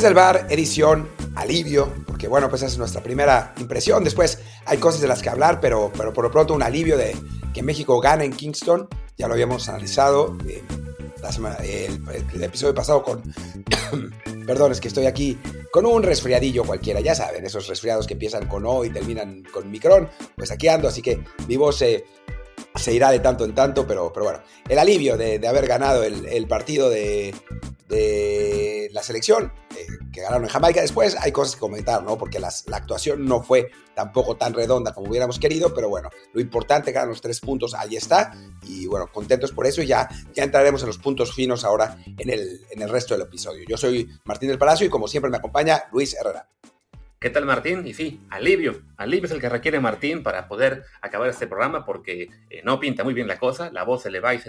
Desde bar, edición, alivio, porque bueno, pues esa es nuestra primera impresión. Después hay cosas de las que hablar, pero, pero por lo pronto un alivio de que México gane en Kingston. Ya lo habíamos analizado eh, el, episodio pasado con... Perdón, es que estoy aquí con un resfriadillo cualquiera, ya saben, esos resfriados que empiezan con O y terminan con micrón. Pues aquí ando, así que mi voz se se irá de tanto en tanto, pero, pero bueno, el alivio de, haber ganado el, partido de, la selección, eh, que ganaron en Jamaica. Después hay cosas que comentar, ¿no? Porque la actuación no fue tampoco tan redonda como hubiéramos querido, pero bueno, lo importante, ganar los tres puntos, ahí está. Y bueno, contentos por eso y ya, ya entraremos en los puntos finos ahora en el, en el resto del episodio. Yo soy Martín del Palacio y como siempre me acompaña Luis Herrera. ¿Qué tal Martín? Y sí, alivio. Alivio es el que requiere Martín para poder acabar este programa porque eh, no pinta muy bien la cosa, la voz se le va y,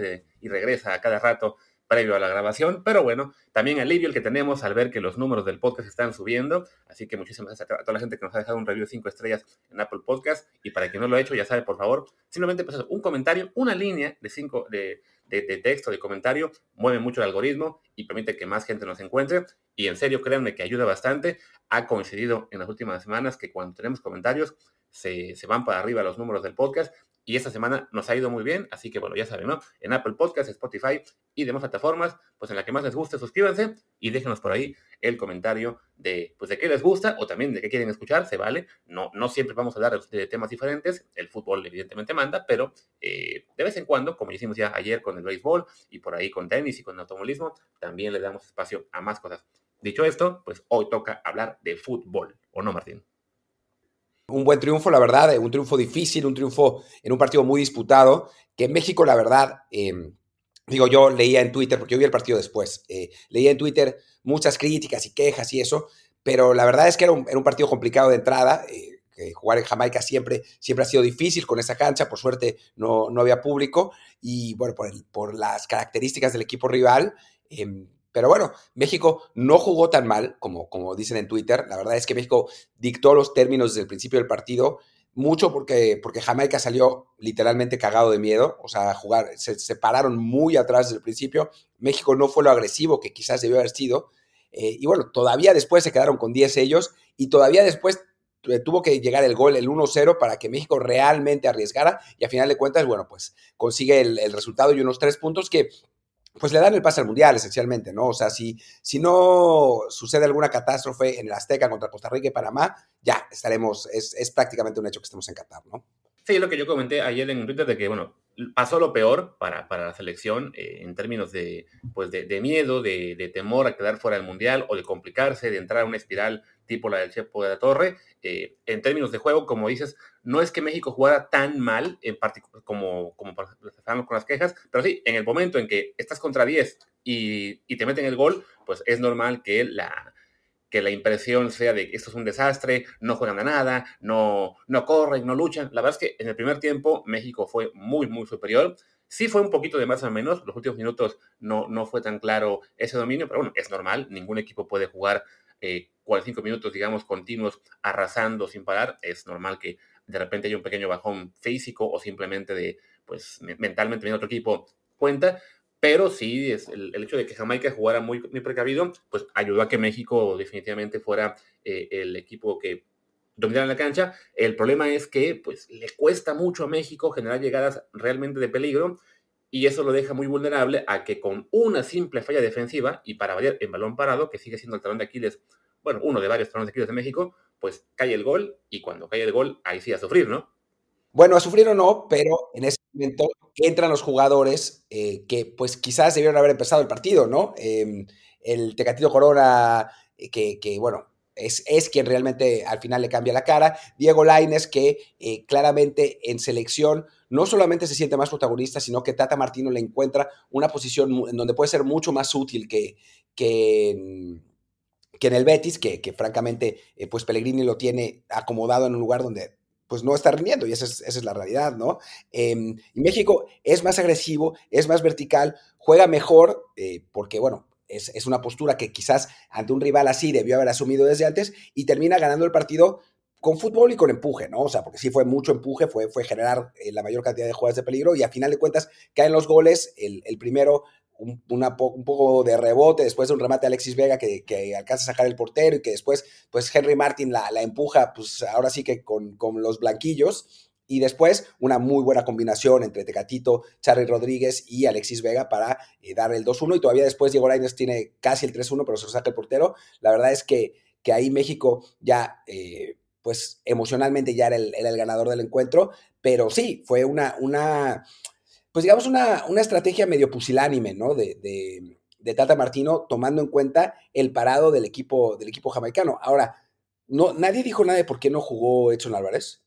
regresa a cada rato previo a la grabación, pero bueno, también alivio el que tenemos al ver que los números del podcast están subiendo, así que muchísimas gracias a toda la gente que nos ha dejado un review de 5 estrellas en Apple Podcast y para quien no lo ha hecho, ya sabe, por favor, simplemente pues, un comentario, una línea de 5 de, de, texto, de comentario, mueve mucho el algoritmo y permite que más gente nos encuentre y en serio, créanme que ayuda bastante. Ha coincidido en las últimas semanas que cuando tenemos comentarios se, se van para arriba los números del podcast y esta semana nos ha ido muy bien, así que bueno, ya saben, ¿no? En Apple Podcast, Spotify y demás plataformas, pues en la que más les guste, suscríbanse y déjenos por ahí el comentario de, pues de qué les gusta o también de qué quieren escuchar, se vale. No, no siempre vamos a hablar de temas diferentes, el fútbol evidentemente manda, pero eh, de vez en cuando, como hicimos ya ayer con el béisbol y por ahí con tenis y con automovilismo, también le damos espacio a más cosas. Dicho esto, pues hoy toca hablar de fútbol, ¿o no, Martín? Un buen triunfo, la verdad, eh, un triunfo difícil, un triunfo en un partido muy disputado, que en México, la verdad, em, digo, yo leía en Twitter, porque yo vi el partido después, eh, leía en Twitter muchas críticas y quejas y eso, pero la verdad es que era un, partido complicado de entrada. Eh, jugar en Jamaica siempre, siempre ha sido difícil con esa cancha, por suerte no, no había público y bueno, por, por las características del equipo rival, em, pero bueno, México no jugó tan mal como, como dicen en Twitter. La verdad es que México dictó los términos desde el principio del partido, mucho porque, porque Jamaica salió literalmente cagado de miedo. O sea, jugar, se separaron muy atrás desde el principio. México no fue lo agresivo que quizás debió haber sido. Eh, y bueno, todavía después se quedaron con 10 ellos y todavía después eh, tuvo que llegar el gol, el 1-0, para que México realmente arriesgara y a final de cuentas, bueno, pues consigue el, el resultado y unos tres puntos que pues le dan el pase al Mundial, esencialmente, ¿no? O sea, si, si no sucede alguna catástrofe en el Azteca contra Costa Rica y Panamá, ya estaremos, es, es prácticamente un hecho que estemos en Qatar, ¿no? Sí, lo que yo comenté ayer en Twitter de que, bueno, pasó lo peor para, para la selección eh, en términos de, pues de, miedo, de, temor a quedar fuera del Mundial o de complicarse, de entrar a una espiral tipo la del Chepo de la Torre. Eh, en términos de juego, como dices, no es que México jugara tan mal en como, como con las quejas, pero sí, en el momento en que estás contra 10 y, y te meten el gol, pues es normal que la, que la impresión sea de que esto es un desastre, no juegan a nada, no, no corren, no luchan. La verdad es que en el primer tiempo México fue muy, muy superior. Sí fue un poquito de más o menos, los últimos minutos no, no fue tan claro ese dominio, pero bueno, es normal, ningún equipo puede jugar eh, 45 minutos, digamos, continuos arrasando sin parar. Es normal que de repente haya un pequeño bajón físico o simplemente de, pues, mentalmente viene otro equipo cuenta, pero sí, es el, hecho de que Jamaica jugara muy, muy, precavido, pues ayudó a que México definitivamente fuera eh, el equipo que dominara la cancha. El problema es que pues, le cuesta mucho a México generar llegadas realmente de peligro y eso lo deja muy vulnerable a que con una simple falla defensiva y para variar en balón parado, que sigue siendo el talón de Aquiles, bueno, uno de varios talones de Aquiles de México, pues cae el gol y cuando cae el gol, ahí sí a sufrir, ¿no? Bueno, a sufrir o no, pero en ese momento entran los jugadores eh, que pues quizás debieron haber empezado el partido, ¿no? Em, el Tecatito Corona, eh, que, bueno, es, es, quien realmente al final le cambia la cara. Diego Laines, que eh, claramente en selección no solamente se siente más protagonista, sino que Tata Martino le encuentra una posición en donde puede ser mucho más útil que, que, que en el Betis, que, que francamente pues Pellegrini lo tiene acomodado en un lugar donde pues no está rindiendo y esa es, la realidad, ¿no? Em, y México es más agresivo, es más vertical, juega mejor, eh, porque bueno, es, una postura que quizás ante un rival así debió haber asumido desde antes y termina ganando el partido con fútbol y con empuje, ¿no? O sea, porque sí fue mucho empuje, fue, fue generar eh, la mayor cantidad de jugadas de peligro y a final de cuentas caen los goles, el, el primero un, poco de rebote después de un remate de Alexis Vega que, alcanza a sacar el portero y que después pues Henry Martin la, empuja pues ahora sí que con, los blanquillos. Y después una muy buena combinación entre Tecatito, Charly Rodríguez y Alexis Vega para eh, dar el 2-1 y todavía después Diego Lainez tiene casi el 3-1 pero se lo saca el portero. La verdad es que, que ahí México ya... Eh, pues emocionalmente ya era el, el, ganador del encuentro, pero sí, fue una, una pues digamos, una, una estrategia medio pusilánime, ¿no? De, de, Tata Martino, tomando en cuenta el parado del equipo, del equipo jamaicano. Ahora, no, nadie dijo nada de por qué no jugó Edson Álvarez.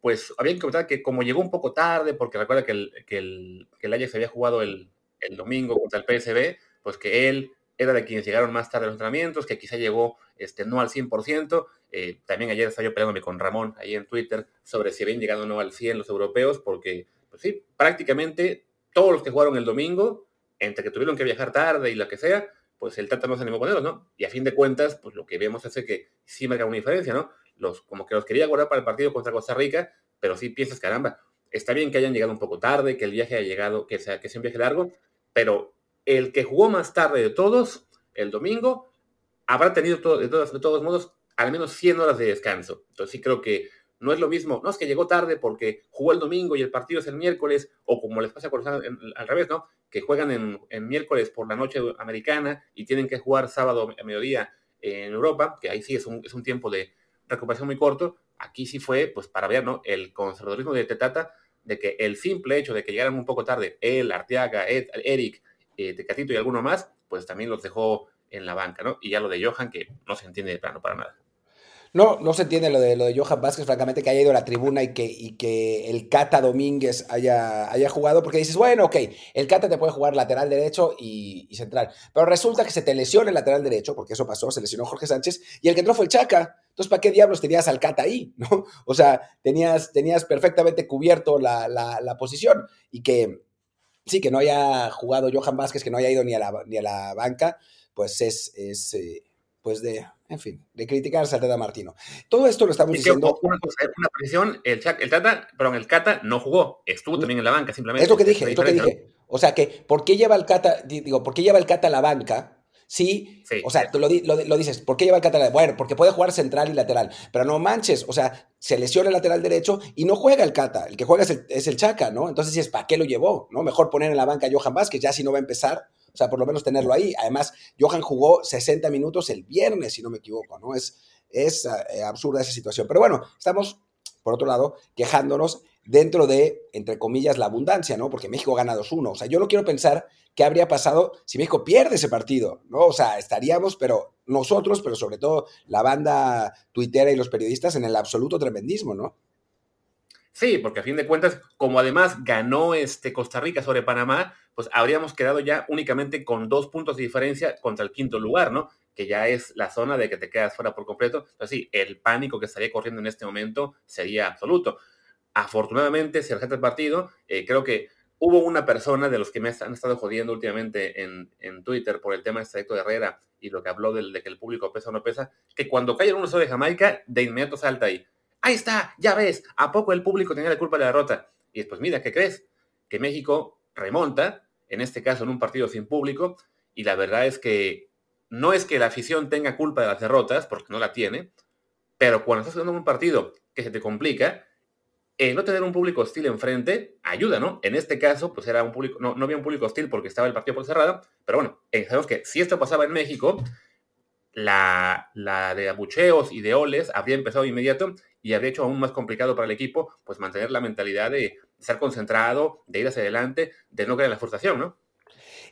Pues había que comentar que como llegó un poco tarde, porque recuerda que el, que el, el Ajax había jugado el, el domingo contra el PSB, pues que él era de quienes llegaron más tarde a los entrenamientos, que quizá llegó este, no al 100%. Eh, también ayer estaba yo peleándome con Ramón ahí en Twitter sobre si habían llegado o no al 100 los europeos, porque pues sí, prácticamente todos los que jugaron el domingo, entre que tuvieron que viajar tarde y lo que sea, pues el Tata no se animó a ponerlos, ¿no? Y a fin de cuentas, pues lo que vemos es que sí marca una diferencia, ¿no? Los, como que los quería guardar para el partido contra Costa Rica, pero sí piensas, caramba, está bien que hayan llegado un poco tarde, que el viaje haya llegado, que sea, que sea un viaje largo, pero el que jugó más tarde de todos, el domingo, habrá tenido de, todos, de todos modos al menos 100 horas de descanso. Entonces sí creo que no es lo mismo, no es que llegó tarde porque jugó el domingo y el partido es el miércoles, o como les pasa con al revés, ¿no? Que juegan en, miércoles por la noche americana y tienen que jugar sábado a mediodía en Europa, que ahí sí es un, es un tiempo de recuperación muy corto. Aquí sí fue, pues para ver, ¿no? El conservadurismo de Tetata, de que el simple hecho de que llegaran un poco tarde, él, Arteaga, Ed, Eric, eh, Tecatito y alguno más, pues también los dejó en la banca, ¿no? Y ya lo de Johan, que no se entiende de plano para nada. No, no se entiende lo de, lo de Johan Vázquez, francamente, que haya ido a la tribuna y que, y que el Cata Domínguez haya, haya jugado, porque dices, bueno, ok, el Cata te puede jugar lateral derecho y, central, pero resulta que se te lesiona el lateral derecho, porque eso pasó, se lesionó Jorge Sánchez, y el que entró fue el Chaca. Entonces, ¿para qué diablos tenías al Cata ahí? ¿no? O sea, tenías, tenías perfectamente cubierto la, la, posición y que sí, que no haya jugado Johan Vázquez, que no haya ido ni a la, ni a la banca, pues es, es eh, pues de en fin, de criticar a Tata Martino. Todo esto lo estamos diciendo. Una, una precisión, el, el Tata, perdón, el Cata no jugó, estuvo también en la banca, simplemente. Es lo que dije, es lo que dije. O sea que, ¿por qué lleva el Cata, digo, ¿por qué lleva el Cata a la banca? Sí, o sea, tú lo, lo, dices, ¿por qué lleva el Cata a la Bueno, porque puede jugar central y lateral, pero no manches, o sea, se lesiona el lateral derecho y no juega el Cata, el que juega es el, es el Chaca, ¿no? Entonces, es ¿para qué lo llevó? ¿No? Mejor poner en la banca a Johan Vázquez, ya si no va a empezar, o sea, por lo menos tenerlo ahí. Además, Johan jugó 60 minutos el viernes, si no me equivoco, ¿no? Es, es eh, absurda esa situación. Pero bueno, estamos, por otro lado, quejándonos dentro de, entre comillas, la abundancia, ¿no? Porque México gana 2-1. O sea, yo no quiero pensar qué habría pasado si México pierde ese partido, ¿no? O sea, estaríamos, pero nosotros, pero sobre todo la banda tuitera y los periodistas en el absoluto tremendismo, ¿no? Sí, porque a fin de cuentas, como además ganó este Costa Rica sobre Panamá, pues habríamos quedado ya únicamente con dos puntos de diferencia contra el quinto lugar, ¿no? Que ya es la zona de que te quedas fuera por completo. Entonces sí, el pánico que estaría corriendo en este momento sería absoluto. Afortunadamente, si el partido, eh, creo que hubo una persona de los que me han estado jodiendo últimamente en, Twitter por el tema de este de Herrera y lo que habló de, de, que el público pesa o no pesa, que cuando cae en uno de Jamaica, de inmediato salta ahí ahí está, ya ves, ¿a poco el público tenía la culpa de la derrota? Y después, mira, ¿qué crees? Que México remonta, en este caso en un partido sin público, y la verdad es que no es que la afición tenga culpa de las derrotas, porque no la tiene, pero cuando estás jugando un partido que se te complica, eh, no tener un público hostil enfrente ayuda, ¿no? En este caso, pues era un público, no, había un público hostil porque estaba el partido por cerrado, pero bueno, eh, sabemos que si esto pasaba en México, la, la de abucheos y de oles habría empezado de inmediato y habría hecho aún más complicado para el equipo, pues mantener la mentalidad de estar concentrado, de ir hacia adelante, de no caer en la frustración, ¿no?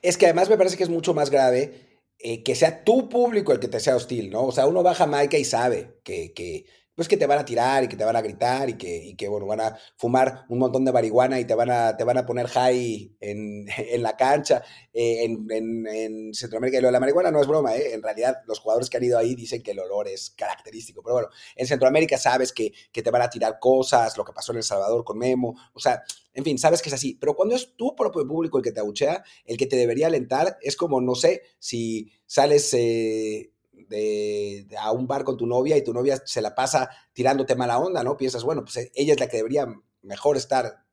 Es que además me parece que es mucho más grave eh, que sea tu público el que te sea hostil, ¿no? O sea, uno va a Jamaica y sabe que, que pues que te van a tirar y que te van a gritar y que, y que, bueno, van a fumar un montón de marihuana y te van a, te van a poner high en, en la cancha eh, en, en, Centroamérica. Y lo de la marihuana no es broma, ¿eh? En realidad, los jugadores que han ido ahí dicen que el olor es característico. Pero bueno, en Centroamérica sabes que, que te van a tirar cosas, lo que pasó en El Salvador con Memo. O sea, en fin, sabes que es así. Pero cuando es tu propio público el que te abuchea, el que te debería alentar, es como, no sé, si sales... Eh, de, a un bar con tu novia y tu novia se la pasa tirándote mala onda, ¿no? Piensas, bueno, pues ella es la que debería mejor estar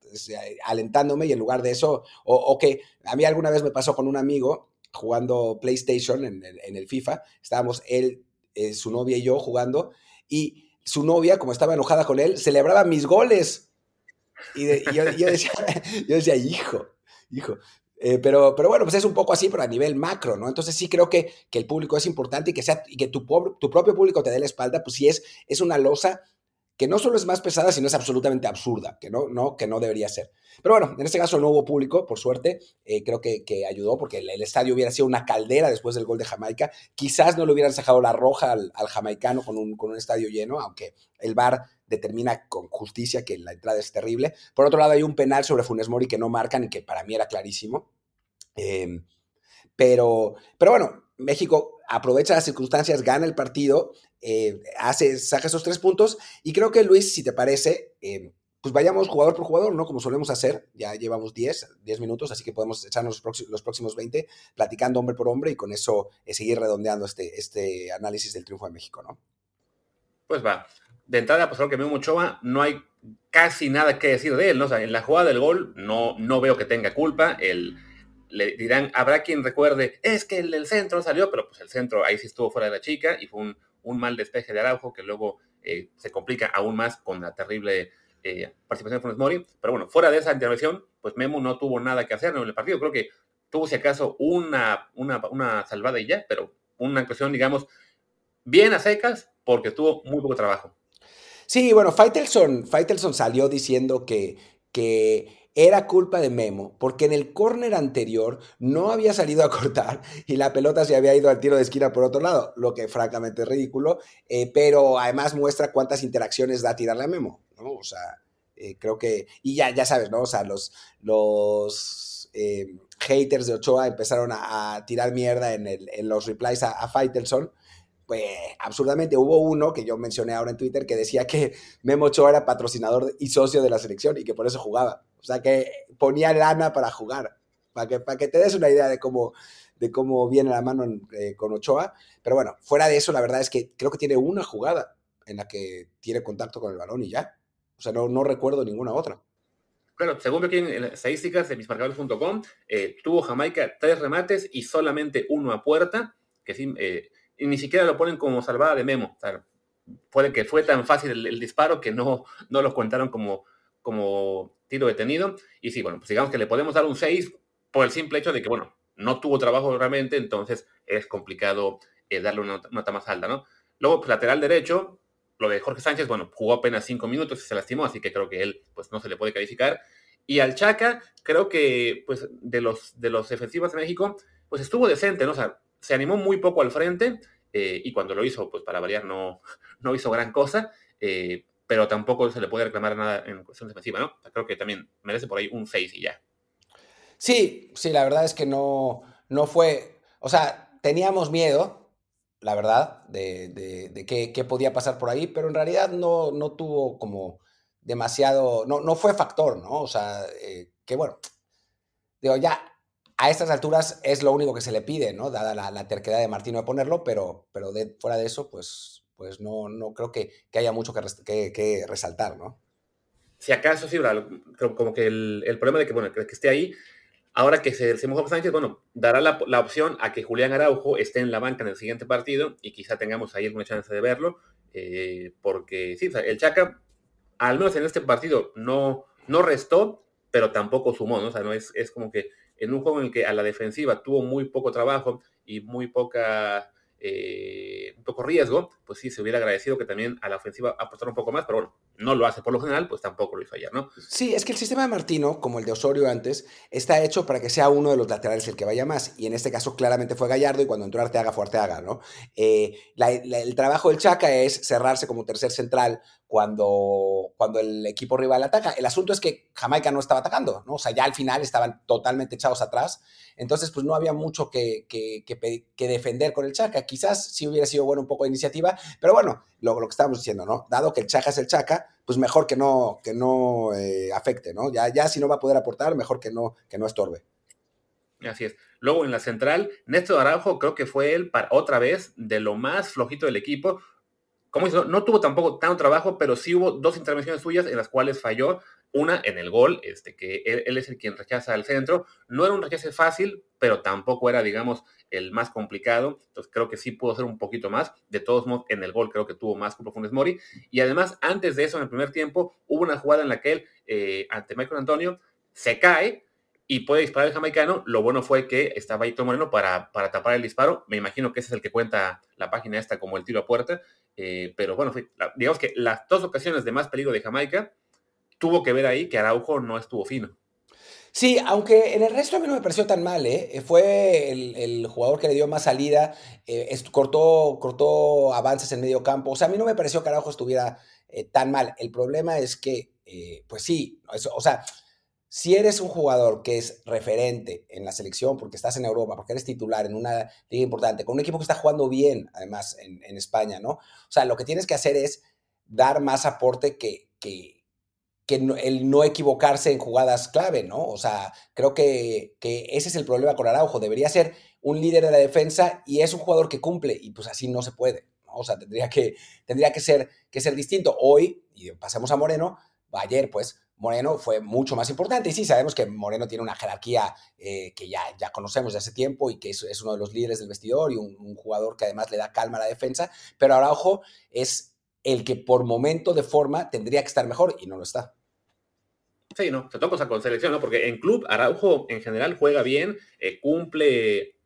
alentándome y en lugar de eso, o, que a mí alguna vez me pasó con un amigo jugando PlayStation en, el FIFA, estábamos él, eh, su novia y yo jugando, y su novia, como estaba enojada con él, celebraba mis goles. Y, yo, decía, yo decía, hijo, hijo, eh, pero, pero bueno, pues es un poco así, pero a nivel macro, ¿no? Entonces sí creo que, que el público es importante y que, sea, y que tu, tu propio público te dé la espalda, pues sí es, es una losa que no solo es más pesada, sino es absolutamente absurda, que no, no, que no debería ser. Pero bueno, en este caso no hubo público, por suerte, eh, creo que, que, ayudó porque el, estadio hubiera sido una caldera después del gol de Jamaica. Quizás no le hubieran sacado la roja al, al jamaicano con un, con un, estadio lleno, aunque el VAR determina con justicia que la entrada es terrible. Por otro lado, hay un penal sobre Funes Mori que no marcan y que para mí era clarísimo. Em, pero, pero bueno, México aprovecha las circunstancias, gana el partido, eh, hace, saca esos tres puntos y creo que Luis, si te parece, em, pues vayamos jugador por jugador, ¿no? Como solemos hacer, ya llevamos 10, 10 minutos, así que podemos echarnos los próximos, 20 platicando hombre por hombre y con eso eh, seguir redondeando este, este análisis del triunfo de México, ¿no? Pues va. De entrada, pues creo que Memo Ochoa no hay casi nada que decir de él, ¿no? O sea, en la jugada del gol no, no veo que tenga culpa, el le dirán, habrá quien recuerde, es que el, centro salió, pero pues el centro ahí sí estuvo fuera de la chica y fue un, mal despeje de Araujo que luego eh, se complica aún más con la terrible eh, participación de Funes Mori. Pero bueno, fuera de esa intervención, pues Memo no tuvo nada que hacer en el partido. Creo que tuvo, si acaso, una, una, salvada y ya, pero una actuación, digamos, bien a secas porque tuvo muy poco trabajo. Sí, bueno, Faitelson, Faitelson salió diciendo que, que era culpa de Memo, porque en el córner anterior no había salido a cortar y la pelota se había ido al tiro de esquina por otro lado, lo que francamente es ridículo, eh, pero además muestra cuántas interacciones da tirarle a Memo, ¿no? O sea, eh, creo que, y ya, ya sabes, ¿no? O sea, los, los eh, haters de Ochoa empezaron a, tirar mierda en, el, en los replies a, a Faitelson, pues absurdamente hubo uno que yo mencioné ahora en Twitter que decía que Memo Ochoa era patrocinador y socio de la selección y que por eso jugaba. O sea, que ponía lana para jugar, para que, para que te des una idea de cómo, de cómo viene la mano eh, con Ochoa. Pero bueno, fuera de eso, la verdad es que creo que tiene una jugada en la que tiene contacto con el balón y ya. O sea, no, no recuerdo ninguna otra. Claro, según aquí en las estadísticas de mismarcadores.com, eh, tuvo Jamaica tres remates y solamente uno a puerta, que sí, eh, ni siquiera lo ponen como salvada de Memo. O puede que fue tan fácil el, disparo que no, no lo contaron como, como tiro detenido. Y sí, bueno, pues digamos que le podemos dar un 6 por el simple hecho de que, bueno, no tuvo trabajo realmente, entonces es complicado eh, darle una nota más alta, ¿no? Luego, pues, lateral derecho, lo de Jorge Sánchez, bueno, jugó apenas 5 minutos y se lastimó, así que creo que él, pues, no se le puede calificar. Y al Chaca, creo que, pues, de los, de los defensivos de México, pues estuvo decente, ¿no? O sea, se animó muy poco al frente eh, y cuando lo hizo, pues para variar, no, no hizo gran cosa. Eh, pero tampoco se le puede reclamar nada en cuestión defensiva, ¿no? Creo que también merece por ahí un 6 y ya. Sí, sí, la verdad es que no, no fue, o sea, teníamos miedo, la verdad, de, de, qué, podía pasar por ahí, pero en realidad no, no tuvo como demasiado, no, no fue factor, ¿no? O sea, eh, que bueno, digo, ya a estas alturas es lo único que se le pide, ¿no? Dada la, terquedad de Martino de ponerlo, pero, pero de, fuera de eso, pues pues no, no creo que, haya mucho que, que, resaltar, ¿no? Si acaso, sí, como que el, problema de que, bueno, que, esté ahí, ahora que se, se mojó Sánchez, bueno, dará la, opción a que Julián Araujo esté en la banca en el siguiente partido y quizá tengamos ahí alguna chance de verlo, eh, porque sí, el Chaca, al menos en este partido, no, no restó, pero tampoco sumó, ¿no? O sea, no es, es como que en un juego en el que a la defensiva tuvo muy poco trabajo y muy poca eh, poco riesgo, pues sí, se hubiera agradecido que también a la ofensiva aportara un poco más, pero bueno, no lo hace por lo general, pues tampoco lo hizo ayer, ¿no? Sí, es que el sistema de Martino, como el de Osorio antes, está hecho para que sea uno de los laterales el que vaya más, y en este caso claramente fue Gallardo, y cuando entró Arteaga fue Arteaga, ¿no? Eh, el trabajo del Chaca es cerrarse como tercer central cuando, cuando el equipo rival ataca. El asunto es que Jamaica no estaba atacando, ¿no? O sea, ya al final estaban totalmente echados atrás, entonces pues no había mucho que, que, defender con el Chaca. Quizás sí hubiera sido bueno un poco de iniciativa, pero bueno, lo, que estábamos diciendo, ¿no? Dado que el Chaca es el Chaca, pues mejor que no, que no eh, afecte, ¿no? Ya, ya si no va a poder aportar, mejor que no, que no estorbe. Así es. Luego en la central, Néstor Araujo creo que fue él para, otra vez de lo más flojito del equipo como hizo, no tuvo tampoco tanto trabajo, pero sí hubo dos intervenciones suyas en las cuales falló. Una en el gol, este, que él, es el quien rechaza al centro. No era un rechace fácil, pero tampoco era, digamos, el más complicado. Entonces creo que sí pudo hacer un poquito más. De todos modos, en el gol creo que tuvo más que Funes Mori. Y además, antes de eso, en el primer tiempo, hubo una jugada en la que él, eh, ante Michael Antonio, se cae y puede disparar el jamaicano. Lo bueno fue que estaba ahí Moreno para, para tapar el disparo. Me imagino que ese es el que cuenta la página esta como el tiro a puerta. Eh, pero bueno, digamos que las dos ocasiones de más peligro de Jamaica tuvo que ver ahí que Araujo no estuvo fino. Sí, aunque en el resto a mí no me pareció tan mal, ¿eh? eh fue el, jugador que le dio más salida, eh, cortó, cortó avances en medio campo. O sea, a mí no me pareció que Araujo estuviera tan mal. El problema es que, pues sí, o sea, si eres un jugador que es referente en la selección porque estás en Europa, porque eres titular en una liga importante, con un equipo que está jugando bien, además, en, España, ¿no? O sea, lo que tienes que hacer es dar más aporte que, que, el no equivocarse en jugadas clave, ¿no? O sea, creo que, ese es el problema con Araujo. Debería ser un líder de la defensa y es un jugador que cumple y pues así no se puede. ¿no? O sea, tendría que, tendría que, ser, que ser distinto. Hoy, y pasamos a Moreno, ayer pues Moreno fue mucho más importante. Y sí, sabemos que Moreno tiene una jerarquía eh, que ya, ya conocemos de hace tiempo y que es, uno de los líderes del vestidor y un, jugador que además le da calma a la defensa. Pero Araujo es el que por momento de forma tendría que estar mejor y no lo está. Sí, no, se toca con selección, ¿no? Porque en club Araujo en general juega bien, eh, cumple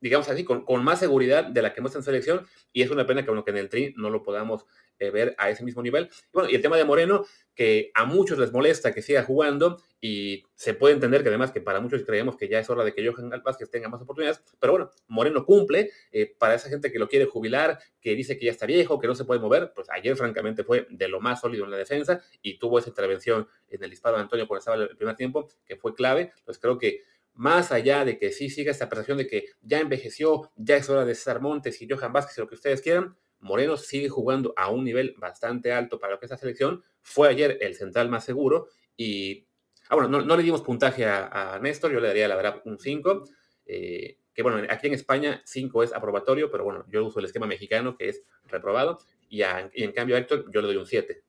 digamos así, con, más seguridad de la que muestra en selección, y es una pena que, bueno, que en el Tri no lo podamos eh, ver a ese mismo nivel. Y bueno, y el tema de Moreno, que a muchos les molesta que siga jugando, y se puede entender que además que para muchos creemos que ya es hora de que Johan Vázquez tenga más oportunidades, pero bueno, Moreno cumple, eh, para esa gente que lo quiere jubilar, que dice que ya está viejo, que no se puede mover, pues ayer francamente fue de lo más sólido en la defensa, y tuvo esa intervención en el disparo de Antonio estaba el primer tiempo, que fue clave, pues creo que más allá de que sí siga esta percepción de que ya envejeció, ya es hora de César Montes y Johan Vázquez, lo que ustedes quieran, Moreno sigue jugando a un nivel bastante alto para lo que es la selección. Fue ayer el central más seguro y, ah, bueno, no, le dimos puntaje a, Néstor, yo le daría la verdad un 5. Eh, que bueno, aquí en España 5 es aprobatorio, pero bueno, yo uso el esquema mexicano que es reprobado y, en cambio a Héctor yo le doy un 7.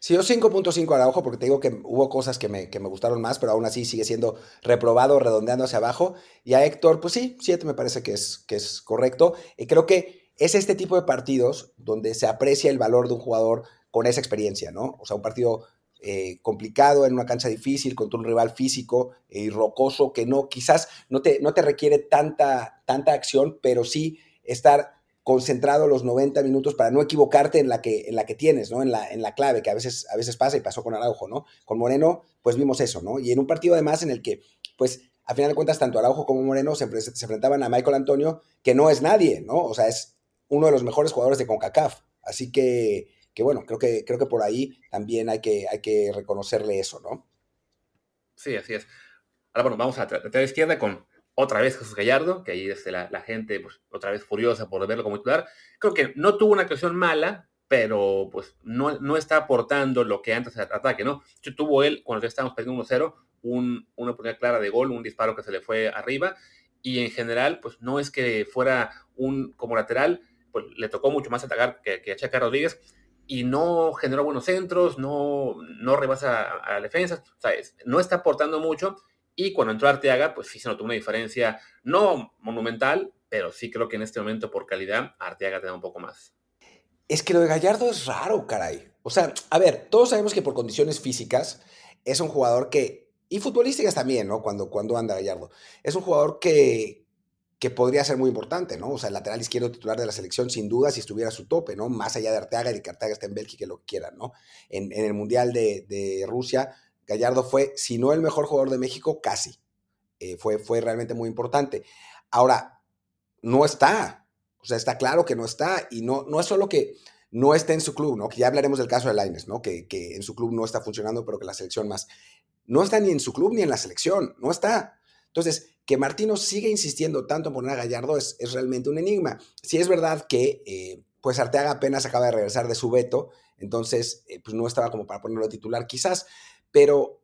Sí, yo 5.5 Araujo porque te digo que hubo cosas que me, que me, gustaron más, pero aún así sigue siendo reprobado, redondeando hacia abajo. Y a Héctor, pues sí, 7 me parece que es, que es correcto. Y creo que es este tipo de partidos donde se aprecia el valor de un jugador con esa experiencia, ¿no? O sea, un partido eh, complicado en una cancha difícil contra un rival físico y rocoso que no, quizás no te, no te requiere tanta, tanta acción, pero sí estar concentrado los 90 minutos para no equivocarte en la que, en la que tienes, ¿no? En la, en la clave, que a veces, a veces pasa y pasó con Araujo, ¿no? Con Moreno, pues vimos eso, ¿no? Y en un partido además en el que, pues, a final de cuentas, tanto Araujo como Moreno se, se enfrentaban a Michael Antonio, que no es nadie, ¿no? O sea, es uno de los mejores jugadores de CONCACAF. Así que, que bueno, creo que, creo que por ahí también hay que, hay que reconocerle eso, ¿no? Sí, así es. Ahora, bueno, vamos a la izquierda con otra vez Jesús Gallardo, que ahí desde la, gente, pues, otra vez furiosa por verlo como titular. Creo que no tuvo una actuación mala, pero pues no, no está aportando lo que antes ataque, ¿no? Yo tuvo él, cuando ya estábamos perdiendo 1-0, un, una oportunidad clara de gol, un disparo que se le fue arriba, y en general, pues no es que fuera un como lateral, pues le tocó mucho más atacar que, a Chaca Rodríguez, y no generó buenos centros, no, no rebasa a, la defensa, sea, no está aportando mucho, y cuando entró Arteaga, pues sí se notó una diferencia, no monumental, pero sí creo que en este momento por calidad Arteaga te da un poco más. Es que lo de Gallardo es raro, caray. O sea, a ver, todos sabemos que por condiciones físicas es un jugador que, y futbolísticas también, ¿no? Cuando, cuando anda Gallardo, es un jugador que, que podría ser muy importante, ¿no? O sea, el lateral izquierdo titular de la selección, sin duda, si estuviera a su tope, ¿no? Más allá de Arteaga y que Arteaga esté en Bélgica, que lo quieran, ¿no? En, en el Mundial de, de Rusia, Gallardo fue, si no el mejor jugador de México, casi. Eh, fue, fue realmente muy importante. Ahora, no está. O sea, está claro que no está. Y no, no es solo que no esté en su club, ¿no? Que ya hablaremos del caso de Laines, ¿no? Que, que en su club no está funcionando, pero que la selección más. No está ni en su club ni en la selección. No está. Entonces, que Martino siga insistiendo tanto en poner a Gallardo es, es realmente un enigma. Si es verdad que, eh, pues Arteaga apenas acaba de regresar de su veto, entonces, eh, pues no estaba como para ponerlo titular quizás, pero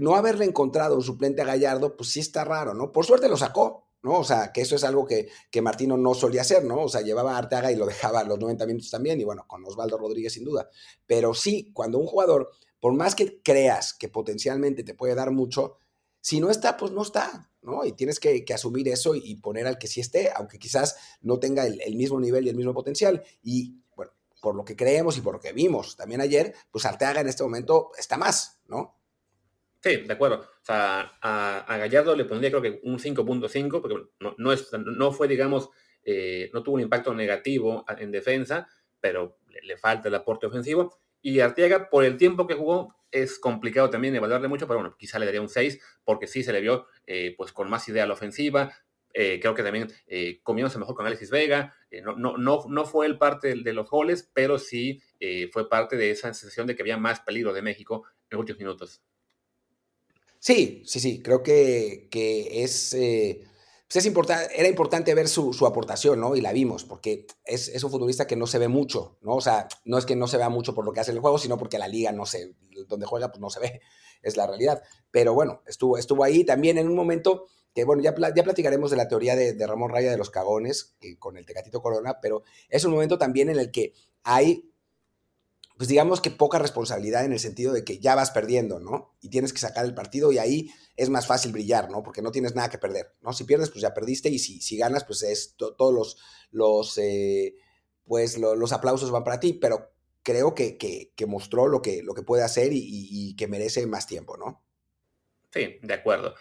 no haberle encontrado un suplente a Gallardo, pues sí está raro, ¿no? Por suerte lo sacó, ¿no? O sea, que eso es algo que, que Martino no solía hacer, ¿no? O sea, llevaba a Arteaga y lo dejaba los 90 minutos también, y bueno, con Osvaldo Rodríguez sin duda. Pero sí, cuando un jugador, por más que creas que potencialmente te puede dar mucho, si no está, pues no está, ¿no? Y tienes que, asumir eso y, poner al que sí esté, aunque quizás no tenga el, el mismo nivel y el mismo potencial. Y bueno, por lo que creemos y por lo que vimos también ayer, pues Arteaga en este momento está más, ¿no? Sí, de acuerdo. O sea, a, Gallardo le pondría creo que un 5.5, porque no, no, es, no fue, digamos, eh, no tuvo un impacto negativo en defensa, pero le, falta el aporte ofensivo. Y Arteaga, por el tiempo que jugó, es complicado también evaluarle mucho, pero bueno, quizá le daría un 6, porque sí se le vio eh, pues con más idea a la ofensiva. Eh, creo que también eh, comiéndose mejor con Alexis Vega. no, no, no, no fue el parte de, los goles, pero sí fue parte de esa sensación de que había más peligro de México en los últimos minutos. Sí, sí, sí, creo que, que es, eh, pues es era importante ver su, su, aportación, ¿no? Y la vimos, porque es, es, un futbolista que no se ve mucho, ¿no? O sea, no es que no se vea mucho por lo que hace el juego, sino porque la liga no sé, donde juega, pues no se ve, es la realidad. Pero bueno, estuvo, estuvo ahí también en un momento que, bueno, ya, ya platicaremos de la teoría de, de Ramón Raya de los cagones, con el Tecatito Corona, pero es un momento también en el que hay pues digamos que poca responsabilidad en el sentido de que ya vas perdiendo, ¿no? Y tienes que sacar el partido y ahí es más fácil brillar, ¿no? Porque no tienes nada que perder, ¿no? Si pierdes, pues ya perdiste y si, si ganas, pues es todos los, los eh, pues los aplausos van para ti, pero creo que, que, mostró lo que, lo que puede hacer y, que merece más tiempo, ¿no? Sí, de acuerdo.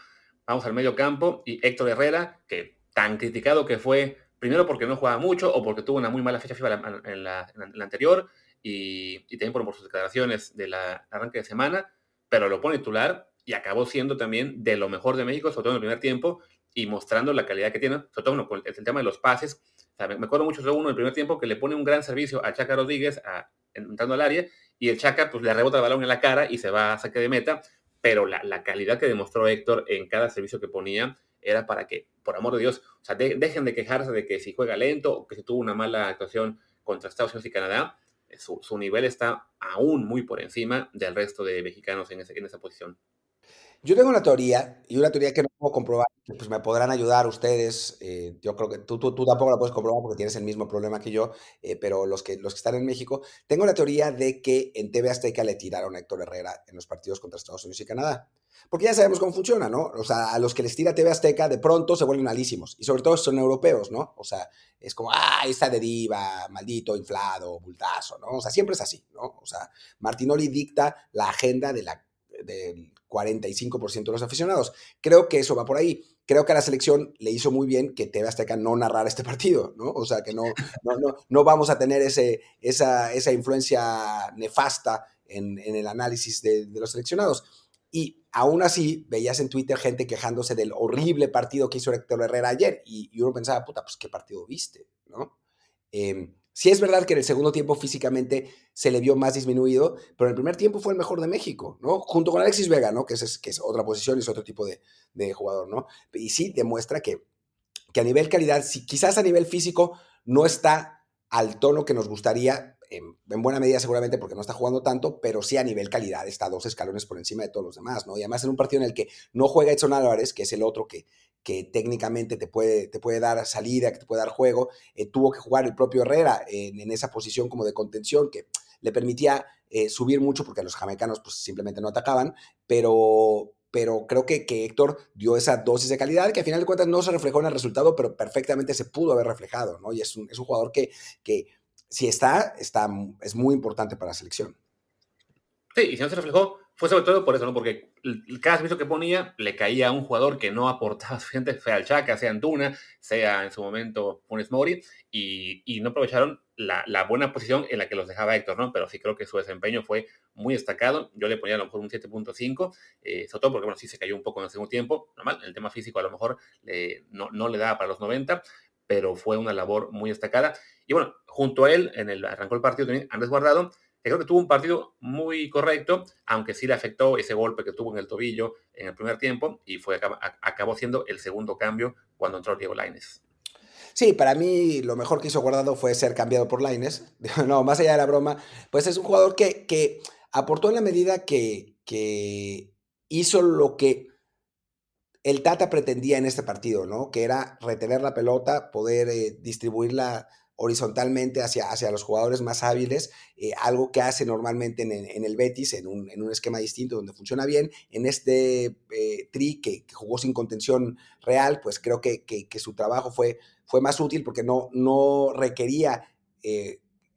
Vamos al medio campo y Héctor Herrera, que tan criticado que fue, primero porque no jugaba mucho o porque tuvo una muy mala fecha FIFA en la anterior, y, también por, sus declaraciones de la arranque de semana, pero lo pone titular y acabó siendo también de lo mejor de México, sobre todo en el primer tiempo, y mostrando la calidad que tiene, sobre todo con el, tema de los pases. me acuerdo mucho de uno en el primer tiempo que le pone un gran servicio a Chaca Rodríguez entrando al área y el Chaca pues le rebota el balón en la cara y se va a saque de meta, pero la, la calidad que demostró Héctor en cada servicio que ponía era para que, por amor de Dios, o sea, dejen de quejarse de que si juega lento o que si tuvo una mala actuación contra Estados Unidos y Canadá, su, nivel está aún muy por encima del resto de mexicanos en, en esa posición. Yo tengo una teoría, y una teoría que no puedo comprobar, que pues me podrán ayudar ustedes. Eh, yo creo que tú, tú, tú, tampoco la puedes comprobar porque tienes el mismo problema que yo, eh, pero los que, los que están en México, tengo la teoría de que en TV Azteca le tiraron a Héctor Herrera en los partidos contra Estados Unidos y Canadá. Porque ya sabemos cómo funciona, ¿no? O sea, a los que les tira TV Azteca de pronto se vuelven malísimos. Y sobre todo son europeos, ¿no? O sea, es como, ah, esta deriva, maldito, inflado, bultazo, ¿no? O sea, siempre es así, ¿no? O sea, Martinoli dicta la agenda de la, del 45% de los aficionados. Creo que eso va por ahí. Creo que a la selección le hizo muy bien que TV Azteca no narrara este partido, ¿no? O sea, que no, no, no, vamos a tener ese, esa, esa influencia nefasta en, en el análisis de, los seleccionados. Y aún así veías en Twitter gente quejándose del horrible partido que hizo Héctor Herrera ayer y, uno pensaba, puta, pues qué partido viste, ¿no? Eh, Sí es verdad que en el segundo tiempo físicamente se le vio más disminuido, pero en el primer tiempo fue el mejor de México, ¿no? Junto con Alexis Vega, ¿no? Que es, que es otra posición y es otro tipo de, de jugador, ¿no? Y sí demuestra que, que a nivel calidad, si quizás a nivel físico no está al tono que nos gustaría, en, buena medida seguramente porque no está jugando tanto, pero sí a nivel calidad está dos escalones por encima de todos los demás, ¿no? Y además en un partido en el que no juega Edson Álvarez, que es el otro que, que técnicamente te puede, te puede dar salida, que te puede dar juego, eh, tuvo que jugar el propio Herrera en, esa posición como de contención que le permitía eh, subir mucho porque los jamaicanos pues simplemente no atacaban, pero, pero creo que, que, Héctor dio esa dosis de calidad que al final de cuentas no se reflejó en el resultado, pero perfectamente se pudo haber reflejado, ¿no? Y es un, es un jugador que, que si está, está, es muy importante para la selección. Sí, y si no se reflejó, fue sobre todo por eso, ¿no? Porque cada servicio que ponía le caía a un jugador que no aportaba suficiente, sea el Chaca, sea Antuna, sea en su momento Funes Mori, y, no aprovecharon la, buena posición en la que los dejaba Héctor, ¿no? Pero sí creo que su desempeño fue muy destacado. Yo le ponía a lo mejor un 7.5, eh, sobre todo porque, bueno, sí se cayó un poco en el segundo tiempo, normal, el tema físico a lo mejor no, no le daba para los 90, pero fue una labor muy destacada. Y bueno, junto a él, en el arrancó el partido también Andrés Guardado, creo que tuvo un partido muy correcto, aunque sí le afectó ese golpe que tuvo en el tobillo en el primer tiempo y fue acabó siendo el segundo cambio cuando entró Diego Laines. Sí, para mí lo mejor que hizo Guardado fue ser cambiado por Laines. No, más allá de la broma, pues es un jugador que, aportó en la medida que, que hizo lo que el Tata pretendía en este partido, ¿no? Que era retener la pelota, poder eh, distribuirla horizontalmente hacia, hacia los jugadores más hábiles, eh, algo que hace normalmente en, el Betis, en un, en un, esquema distinto donde funciona bien. En este eh, tri que, jugó sin contención real, pues creo que, que, su trabajo fue, fue más útil porque no, no requería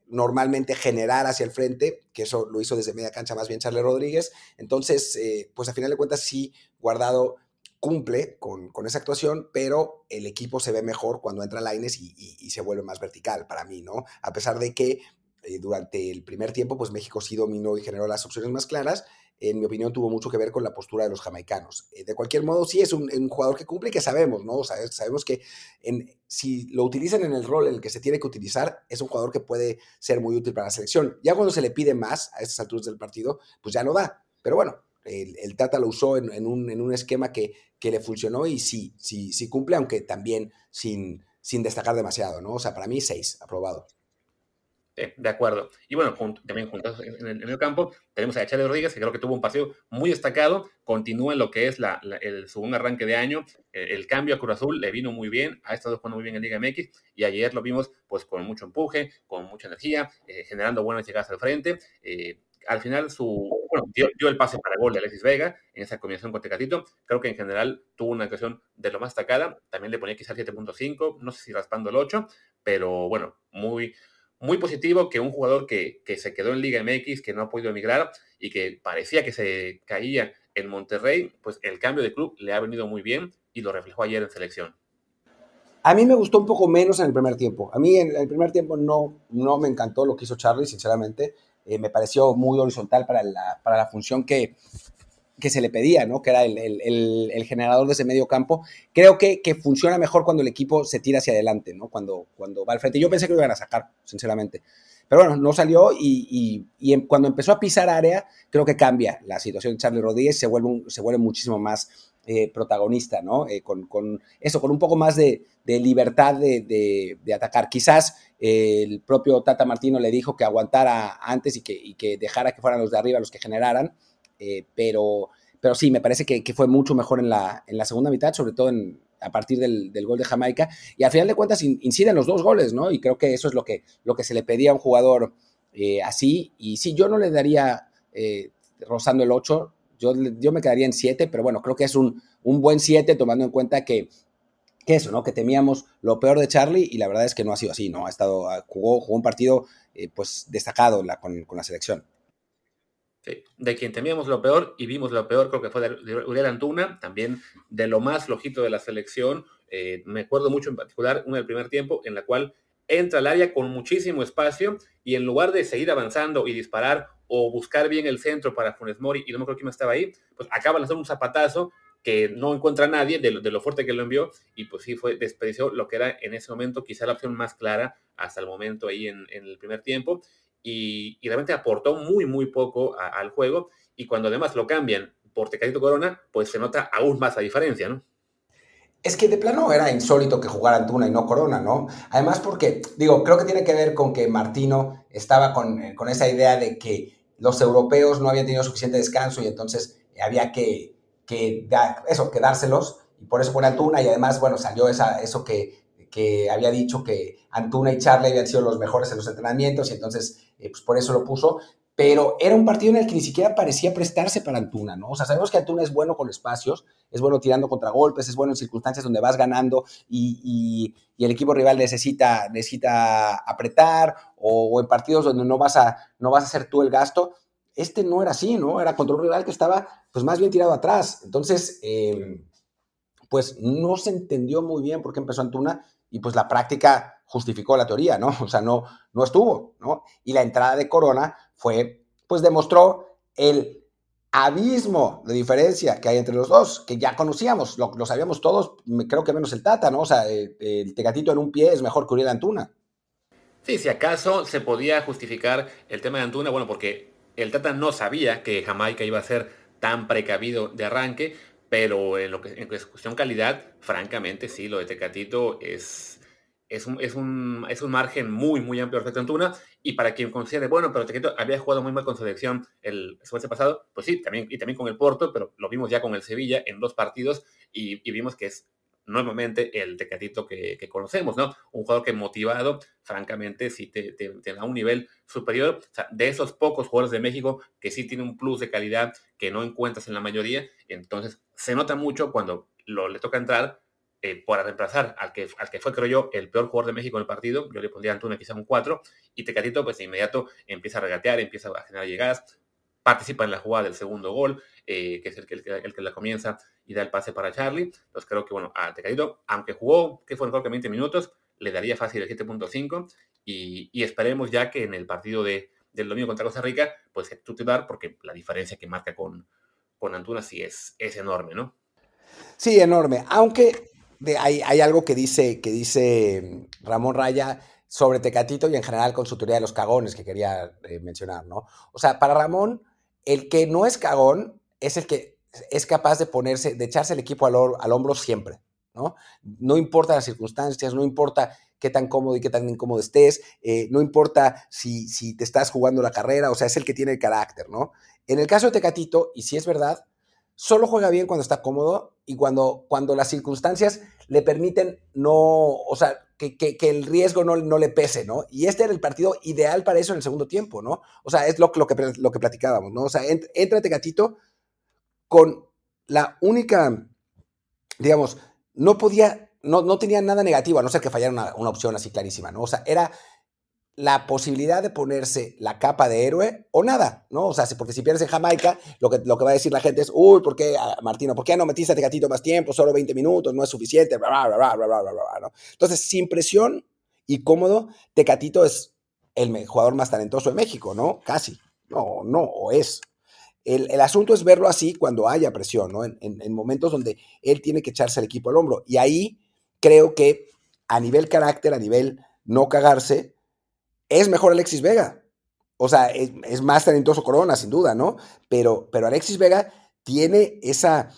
normalmente generar hacia el frente, que eso lo hizo desde media cancha más bien Charles Rodríguez. Entonces, pues a final de cuentas sí, Guardado cumple con, esa actuación, pero el equipo se ve mejor cuando entra Laines y, y, se vuelve más vertical para mí, ¿no? A pesar de que eh, durante el primer tiempo, pues México sí dominó y generó las opciones más claras, en mi opinión tuvo mucho que ver con la postura de los jamaicanos. Eh, de cualquier modo, sí es un, jugador que cumple y que sabemos, ¿no? sabemos que en, si lo utilizan en el rol en el que se tiene que utilizar, es un jugador que puede ser muy útil para la selección. Ya cuando se le pide más a estas alturas del partido, pues ya no da. Pero bueno, el, Tata lo usó en, un, esquema que, que, le funcionó y sí, sí, sí cumple, aunque también sin, sin destacar demasiado, ¿no? O sea, para mí seis, aprobado. de acuerdo. Y bueno, también juntos en el medio campo tenemos a Charlie Rodríguez, que creo que tuvo un partido muy destacado, continúa en lo que es la, el segundo arranque de año, el, cambio a Cruz Azul le vino muy bien, ha estado jugando muy bien en Liga MX, y ayer lo vimos pues con mucho empuje, con mucha energía, eh, generando buenas llegadas al frente, eh, al final su, bueno, dio, el pase para gol de Alexis Vega en esa combinación con Tecatito. Creo que en general tuvo una actuación de lo más destacada. También le ponía quizás 7.5, no sé si raspando el 8, pero bueno, muy, muy positivo que un jugador que, que, se quedó en Liga MX, que no ha podido emigrar y que parecía que se caía en Monterrey, pues el cambio de club le ha venido muy bien y lo reflejó ayer en selección. A mí me gustó un poco menos en el primer tiempo. A mí en el primer tiempo no, no me encantó lo que hizo Charlie, sinceramente. Eh, me pareció muy horizontal para la, para la función que, que se le pedía, ¿no? Que era el, el, generador de ese medio campo. Creo que, que, funciona mejor cuando el equipo se tira hacia adelante, ¿no? Cuando, cuando va al frente. Yo pensé que lo iban a sacar, sinceramente. Pero bueno, no salió y, y cuando empezó a pisar área, creo que cambia la situación Charlie Rodríguez, se vuelve, se vuelve muchísimo más eh, protagonista, ¿no? Eh, con, con, eso, con un poco más de, libertad de, de, atacar. Quizás el propio Tata Martino le dijo que aguantara antes y que, y que dejara que fueran los de arriba los que generaran, eh, pero, pero sí, me parece que, que, fue mucho mejor en la, en la segunda mitad, sobre todo en, a partir del, del, gol de Jamaica, y al final de cuentas inciden los dos goles, ¿no? Y creo que eso es lo que, lo que se le pedía a un jugador eh, así, y sí, yo no le daría eh, rozando el 8, yo, yo me quedaría en 7, pero bueno, creo que es un, un buen 7 tomando en cuenta que que eso, ¿no? Que temíamos lo peor de Charlie y la verdad es que no ha sido así, ¿no? Ha estado, jugó, jugó un partido eh, pues destacado la, con, con, la selección. Sí, de quien temíamos lo peor y vimos lo peor, creo que fue de Uriel Antuna, también de lo más flojito de la selección. Eh, me acuerdo mucho en particular una del primer tiempo en la cual entra al área con muchísimo espacio y en lugar de seguir avanzando y disparar o buscar bien el centro para Funes Mori, y no me acuerdo quién estaba ahí, pues acaba hacer un zapatazo que no encuentra a nadie de, de, lo fuerte que lo envió y pues sí fue desperdició lo que era en ese momento quizá la opción más clara hasta el momento ahí en, en el primer tiempo y, realmente aportó muy muy poco al juego y cuando además lo cambian por Tecatito Corona pues se nota aún más la diferencia, ¿no? Es que de plano era insólito que jugara Antuna y no Corona, ¿no? Además porque, digo, creo que tiene que ver con que Martino estaba con, eh, con esa idea de que los europeos no habían tenido suficiente descanso y entonces había que, que eso, que dárselos, y por eso pone Antuna, y además, bueno, salió esa, eso que, que había dicho que Antuna y Charlie habían sido los mejores en los entrenamientos, y entonces, eh, pues por eso lo puso, pero era un partido en el que ni siquiera parecía prestarse para Antuna, ¿no? O sea, sabemos que Antuna es bueno con espacios, es bueno tirando contra golpes, es bueno en circunstancias donde vas ganando y, y, y el equipo rival necesita, necesita apretar, o, o, en partidos donde no vas, a, no vas a hacer tú el gasto, este no era así, ¿no? Era contra un rival que estaba, pues, más bien tirado atrás. Entonces, eh, pues, no se entendió muy bien por qué empezó Antuna y, pues, la práctica justificó la teoría, ¿no? O sea, no, no estuvo, ¿no? Y la entrada de Corona fue, pues, demostró el abismo de diferencia que hay entre los dos, que ya conocíamos, lo, sabíamos todos, creo que menos el Tata, ¿no? O sea, el, el Tegatito en un pie es mejor que Uriel Antuna. Sí, si acaso se podía justificar el tema de Antuna, bueno, porque el Tata no sabía que Jamaica iba a ser tan precavido de arranque, pero en lo que en cuestión calidad, francamente sí, lo de Tecatito es, es, un, es, un, es un margen muy, muy amplio respecto a Antuna. y para quien considere, bueno, pero Tecatito había jugado muy mal con selección el semestre pasado, pues sí, también, y también con el Porto, pero lo vimos ya con el Sevilla en dos partidos y, vimos que es nuevamente el Tecatito que, conocemos, ¿no? Un jugador que motivado, francamente, sí te, te, da un nivel superior. O sea, de esos pocos jugadores de México que sí tiene un plus de calidad que no encuentras en la mayoría, entonces se nota mucho cuando lo, le toca entrar eh, para reemplazar al que, al que fue, creo yo, el peor jugador de México en el partido, yo le pondría a Antuna quizá un 4, y Tecatito pues de inmediato empieza a regatear, empieza a generar llegadas, participa en la jugada del segundo gol, eh, que es el que, el, que la comienza y da el pase para Charlie. Entonces creo que, bueno, a Tecatito, aunque jugó, que fue mejor que 20 minutos, le daría fácil el 7.5 y, y, esperemos ya que en el partido de, del domingo contra Costa Rica, pues sea titular, porque la diferencia que marca con, con Antuna sí es, es enorme, ¿no? Sí, enorme. Aunque hay, algo que dice, que dice Ramón Raya sobre Tecatito y en general con su teoría de los cagones que quería eh, mencionar, ¿no? O sea, para Ramón, el que no es cagón es el que es capaz de ponerse, de echarse el equipo al, al hombro siempre, ¿no? No importa las circunstancias, no importa qué tan cómodo y qué tan incómodo estés, eh, no importa si, si te estás jugando la carrera, o sea, es el que tiene el carácter, ¿no? En el caso de Tecatito, y si es verdad, solo juega bien cuando está cómodo y cuando, cuando las circunstancias le permiten no, o sea, que, el riesgo no, no, le pese, ¿no? Y este era el partido ideal para eso en el segundo tiempo, ¿no? O sea, es lo, lo, que, lo que platicábamos, ¿no? O sea, entrate gatito con la única, digamos, no podía, no, no tenía nada negativo, a no ser que fallara una, una opción así clarísima, ¿no? O sea, era la posibilidad de ponerse la capa de héroe o nada, ¿no? O sea, porque si pierdes en Jamaica, lo que, lo que va a decir la gente es, uy, ¿por qué, ah, Martino, por qué no metiste a gatito más tiempo? Solo 20 minutos, no es suficiente, bla, bla, bla, bla, bla, bla, ¿no? Entonces, sin presión y cómodo, Tecatito es el jugador más talentoso de México, ¿no? Casi. No, no, o es. El, el asunto es verlo así cuando haya presión, ¿no? En, en momentos donde él tiene que echarse el equipo al hombro. Y ahí creo que a nivel carácter, a nivel no cagarse, es mejor Alexis Vega. O sea, es, más talentoso Corona, sin duda, ¿no? Pero, pero Alexis Vega tiene esa,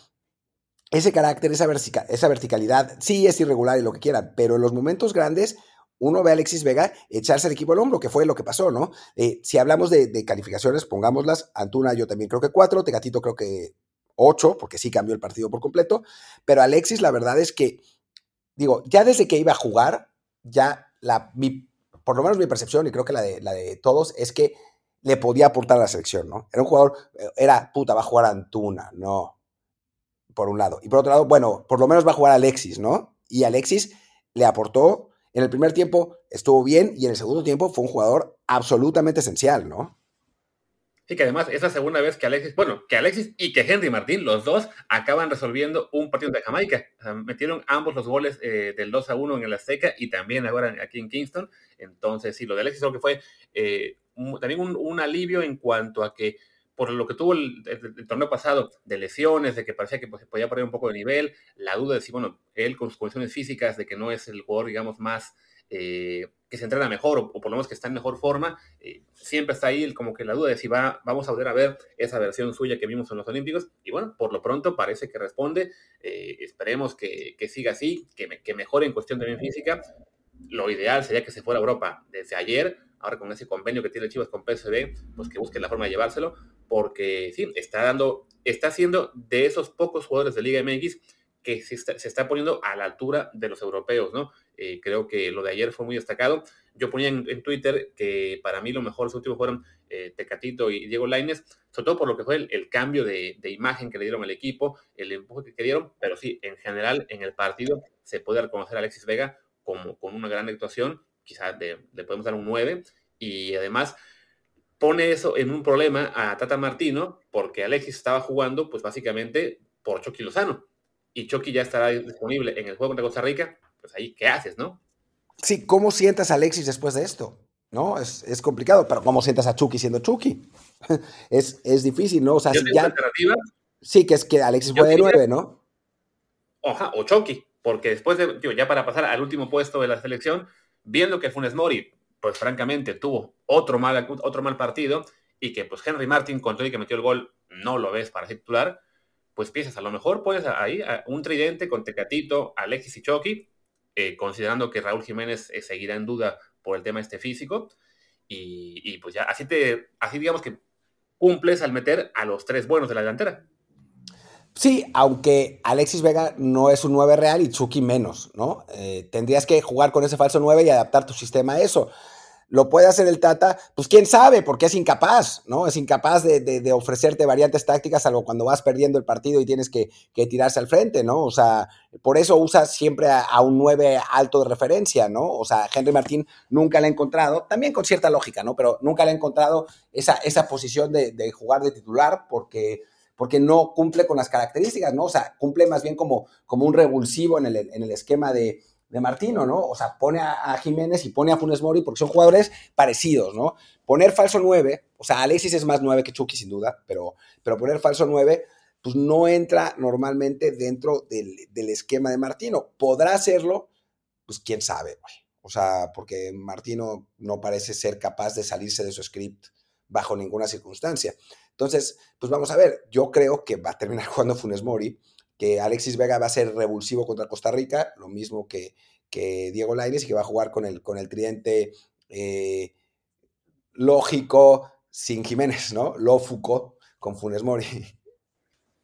ese carácter, esa, esa verticalidad. Sí, es irregular y lo que quieran, pero en los momentos grandes uno ve a Alexis Vega echarse el equipo al hombro, que fue lo que pasó, ¿no? Eh, si hablamos de, calificaciones, pongámoslas. Antuna, yo también creo que cuatro, Tecatito creo que ocho, porque sí cambió el partido por completo. Pero Alexis, la verdad es que, digo, ya desde que iba a jugar, ya la, mi por lo menos mi percepción, y creo que la de, la de todos, es que le podía aportar a la selección, ¿no? Era un jugador, eh, era, puta, va a jugar Antuna, no. Por un lado. Y por otro lado, bueno, por lo menos va a jugar Alexis, ¿no? Y Alexis le aportó, en el primer tiempo estuvo bien y en el segundo tiempo fue un jugador absolutamente esencial, ¿no? Sí, que además es la segunda vez que Alexis, bueno, que Alexis y que Henry Martín, los dos, acaban resolviendo un partido de Jamaica. metieron ambos los goles eh, del 2 a 1 en el Azteca y también ahora aquí en Kingston. Entonces, sí, lo de Alexis creo que fue eh, también un, alivio en cuanto a que por lo que tuvo el, torneo pasado de lesiones, de que parecía que pues, podía poner un poco de nivel, la duda de si, bueno, él con sus condiciones físicas, de que no es el jugador, digamos, más eh, que se entrena mejor o, por lo menos que está en mejor forma, eh, siempre está ahí como que la duda de si va, vamos a volver a ver esa versión suya que vimos en los Olímpicos. Y bueno, por lo pronto parece que responde. Eh, esperemos que, que, siga así, que, que mejore en cuestión bien física. Lo ideal sería que se fuera a Europa desde ayer, ahora con ese convenio que tiene Chivas con PSV, pues que busque la forma de llevárselo, porque sí, está dando, está siendo de esos pocos jugadores de Liga MX que se está, poniendo a la altura de los europeos, ¿no? Eh, creo que lo de ayer fue muy destacado. Yo ponía en, Twitter que para mí lo mejor los últimos fueron eh, Tecatito y Diego Laines, sobre todo por lo que fue el, cambio de, imagen que le dieron al equipo, el empuje que dieron, pero sí, en general, en el partido se puede reconocer a Alexis Vega como con una gran actuación, quizás le podemos dar un 9, y además pone eso en un problema a Tata Martino, porque Alexis estaba jugando, pues básicamente por Chucky Lozano y Chucky ya estará disponible en el juego contra Costa Rica, pues ahí, ¿qué haces, no? Sí, ¿cómo sientas a Alexis después de esto? ¿No? Es, es complicado, pero ¿cómo sientas a Chucky siendo Chucky? es, es difícil, ¿no? O sea, si ya, alternativa, sí, que es que Alexis fue de nueve, ¿no? Oja, o Chucky, porque después de, digo, ya para pasar al último puesto de la selección, viendo que Funes Mori, pues francamente tuvo otro mal, otro mal partido y que pues Henry Martin, con todo y que metió el gol, no lo ves para titular, pues piensas, a lo mejor puedes ahí un tridente con Tecatito, Alexis y Chucky, eh, considerando que Raúl Jiménez eh, seguirá en duda por el tema este físico. y, pues ya, así te, así digamos que cumples al meter a los tres buenos de la delantera. Sí, aunque Alexis Vega no es un 9 real y Chucky menos, ¿no? Eh, tendrías que jugar con ese falso 9 y adaptar tu sistema a eso. ¿Lo puede hacer el Tata? Pues quién sabe, porque es incapaz, ¿no? Es incapaz de, ofrecerte variantes tácticas, salvo cuando vas perdiendo el partido y tienes que, tirarse al frente, ¿no? O sea, por eso usa siempre a, un 9 alto de referencia, ¿no? O sea, Henry Martín nunca le ha encontrado, también con cierta lógica, ¿no? Pero nunca le ha encontrado esa, esa posición de, jugar de titular porque porque no cumple con las características, ¿no? O sea, cumple más bien como, como un revulsivo en el, en el esquema de, de Martino, ¿no? O sea, pone a, Jiménez y pone a Funes Mori porque son jugadores parecidos, ¿no? Poner falso 9, o sea, Alexis es más 9 que Chucky sin duda, pero, pero poner falso 9, pues no entra normalmente dentro del, esquema de Martino. ¿Podrá hacerlo? Pues quién sabe, güey. O sea, porque Martino no parece ser capaz de salirse de su script bajo ninguna circunstancia. Entonces, pues vamos a ver, yo creo que va a terminar jugando Funes Mori que Alexis Vega va a ser revulsivo contra Costa Rica, lo mismo que, que Diego Lainez, y que va a jugar con el, con el tridente eh, lógico sin Jiménez, ¿no? Lófuco con Funes Mori.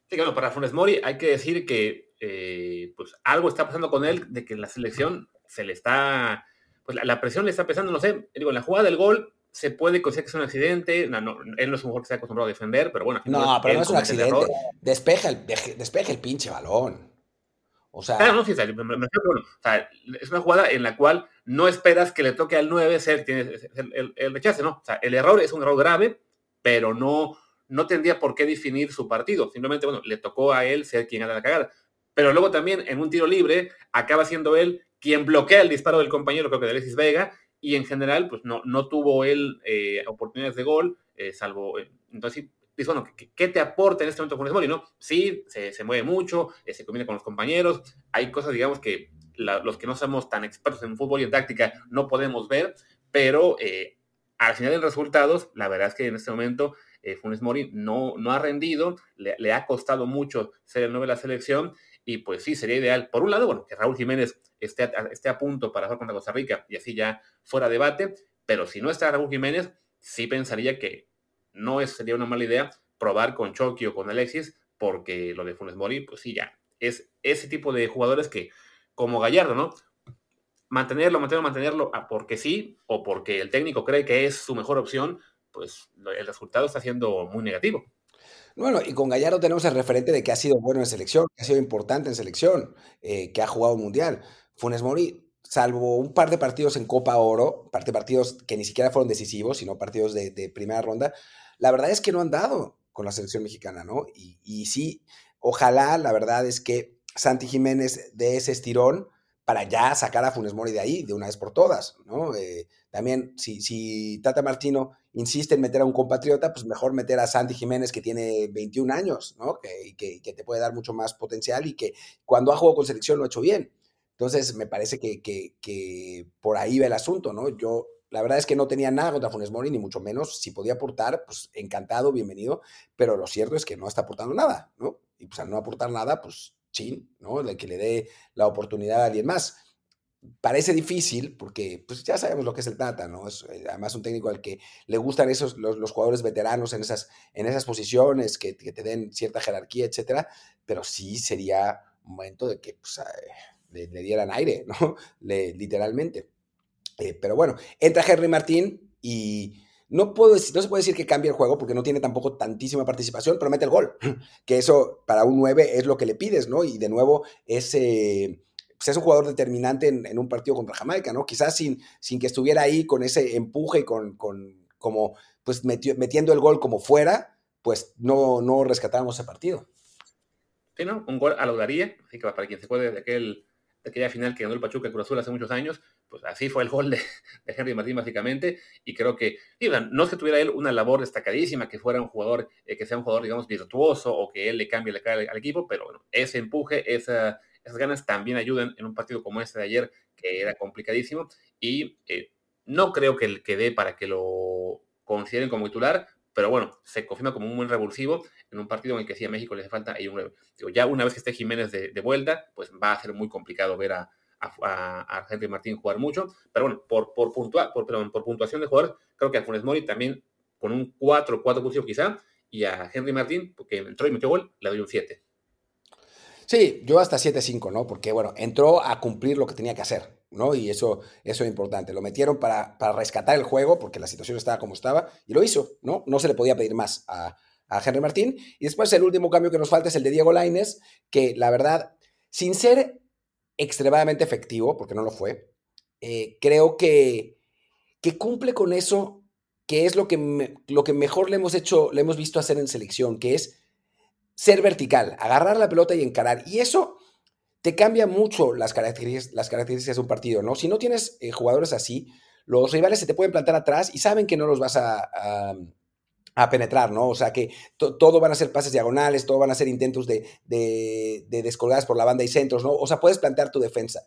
Sí, claro, para Funes Mori hay que decir que eh, pues algo está pasando con él, de que en la selección se le está, pues la, la presión le está pesando, no sé, digo, en la jugada del gol se puede considerar que es un accidente. No, no, él no es un jugador que se ha acostumbrado a defender, pero bueno. No, pero no es un accidente. Despeja el, despeja el pinche balón. O sea. Ah, no, sí, o sea, es una jugada en la cual no esperas que le toque al 9 ser, el, el, rechace, ¿no? O sea, el error es un error grave, pero no, no tendría por qué definir su partido. Simplemente, bueno, le tocó a él ser quien haga la cagada. Pero luego también en un tiro libre acaba siendo él quien bloquea el disparo del compañero, creo que de Alexis Vega, y en general, pues no, no tuvo él eh, oportunidades de gol, eh, salvo, eh, entonces, dice, bueno, ¿qué, te aporta en este momento Funes Mori? No, sí, se, mueve mucho, se combina con los compañeros, hay cosas, digamos, que los que no somos tan expertos en fútbol y en táctica no podemos ver, pero al final de resultados, la verdad es que en este momento Funes Mori no, no ha rendido, le, le ha costado mucho ser el 9 de la selección, y pues sí, sería ideal, por un lado, bueno, que Raúl Jiménez esté a, esté a punto para jugar contra Costa Rica y así ya fuera debate, pero si no está Raúl Jiménez, sí pensaría que no sería una mala idea probar con Chucky o con Alexis, porque lo de Funes Mori, pues sí, ya es ese tipo de jugadores que, como Gallardo, ¿no? Mantenerlo, mantenerlo, mantenerlo, porque sí, o porque el técnico cree que es su mejor opción, pues el resultado está siendo muy negativo. Bueno, y con Gallardo tenemos el referente de que ha sido bueno en selección, que ha sido importante en selección, eh, que ha jugado mundial. Funes Mori, salvo un par de partidos en Copa Oro, parte de partidos que ni siquiera fueron decisivos, sino partidos de, primera ronda, la verdad es que no han dado con la selección mexicana, ¿no? Y, y sí, ojalá, la verdad es que Santi Jiménez de ese estirón para ya sacar a Funes Mori de ahí de una vez por todas, ¿no? Eh, también, si, si, Tata Martino insiste en meter a un compatriota, pues mejor meter a Santi Jiménez, que tiene 21 años, ¿no? Que, que, te puede dar mucho más potencial y que cuando ha jugado con selección lo ha hecho bien. Entonces, me parece que, que por ahí va el asunto, ¿no? Yo, la verdad es que no tenía nada contra Funes Mori, ni mucho menos. Si podía aportar, pues encantado, bienvenido. Pero lo cierto es que no está aportando nada, ¿no? Y pues al no aportar nada, pues chin, ¿no? De que le dé la oportunidad a alguien más. Parece difícil porque pues ya sabemos lo que es el Tata, ¿no? Es eh, además un técnico al que le gustan esos, los, jugadores veteranos en esas, en esas posiciones, que, te den cierta jerarquía, etcétera, pero sí sería un momento de que pues, le, dieran aire, ¿no? literalmente. Eh, pero bueno, entra Henry Martín y no, puedo no se puede decir que cambie el juego porque no tiene tampoco tantísima participación, pero mete el gol. Que eso para un 9 es lo que le pides, ¿no? Y de nuevo es, eh, pues es un jugador determinante en, un partido contra Jamaica, ¿no? Quizás sin, sin que estuviera ahí con ese empuje y con, con como, pues metiendo el gol como fuera, pues no, no rescatábamos ese partido. Sí, ¿no? Un gol a la así que para quien se acuerde de aquel aquella final que ganó el Pachuca Cruz hace muchos años, pues así fue el gol de, Henry Martín básicamente, y creo que, no es que tuviera él una labor destacadísima, que fuera un jugador, eh, que sea un jugador, digamos, virtuoso, o que él le cambie la cara al, equipo, pero bueno, ese empuje, esas ganas también ayudan en un partido como este de ayer, que era complicadísimo, y eh, no creo que, que dé para que lo consideren como titular, pero bueno, se confirma como un buen revulsivo en un partido en el que sí a México le hace falta ahí un digo, ya una vez que esté Jiménez de, vuelta, pues va a ser muy complicado ver a, a, Henry Martín jugar mucho, pero bueno, por, por, por, por puntuación de jugadores, creo que a Funes Mori también con un 4, 4 quizá, y a Henry Martín, porque entró y metió gol, le doy un 7. Sí, yo hasta 7-5, ¿no? Porque, bueno, entró a cumplir lo que tenía que hacer, ¿no? Y eso, eso es importante. Lo metieron para, para rescatar el juego, porque la situación estaba como estaba, y lo hizo, ¿no? No se le podía pedir más a, a Henry Martín. Y después el último cambio que nos falta es el de Diego Laines, que la verdad, sin ser extremadamente efectivo, porque no lo fue, eh, creo que, que cumple con eso, que es lo que, lo que mejor le hemos hecho, le hemos visto hacer en selección, que es ser vertical, agarrar la pelota y encarar. Y eso te cambia mucho las características, las características de un partido, ¿no? Si no tienes eh, jugadores así, los rivales se te pueden plantar atrás y saben que no los vas a, a penetrar, ¿no? O sea que todo van a ser pases diagonales, todo van a ser intentos de, de, descolgadas por la banda y centros, ¿no? O sea, puedes plantear tu defensa.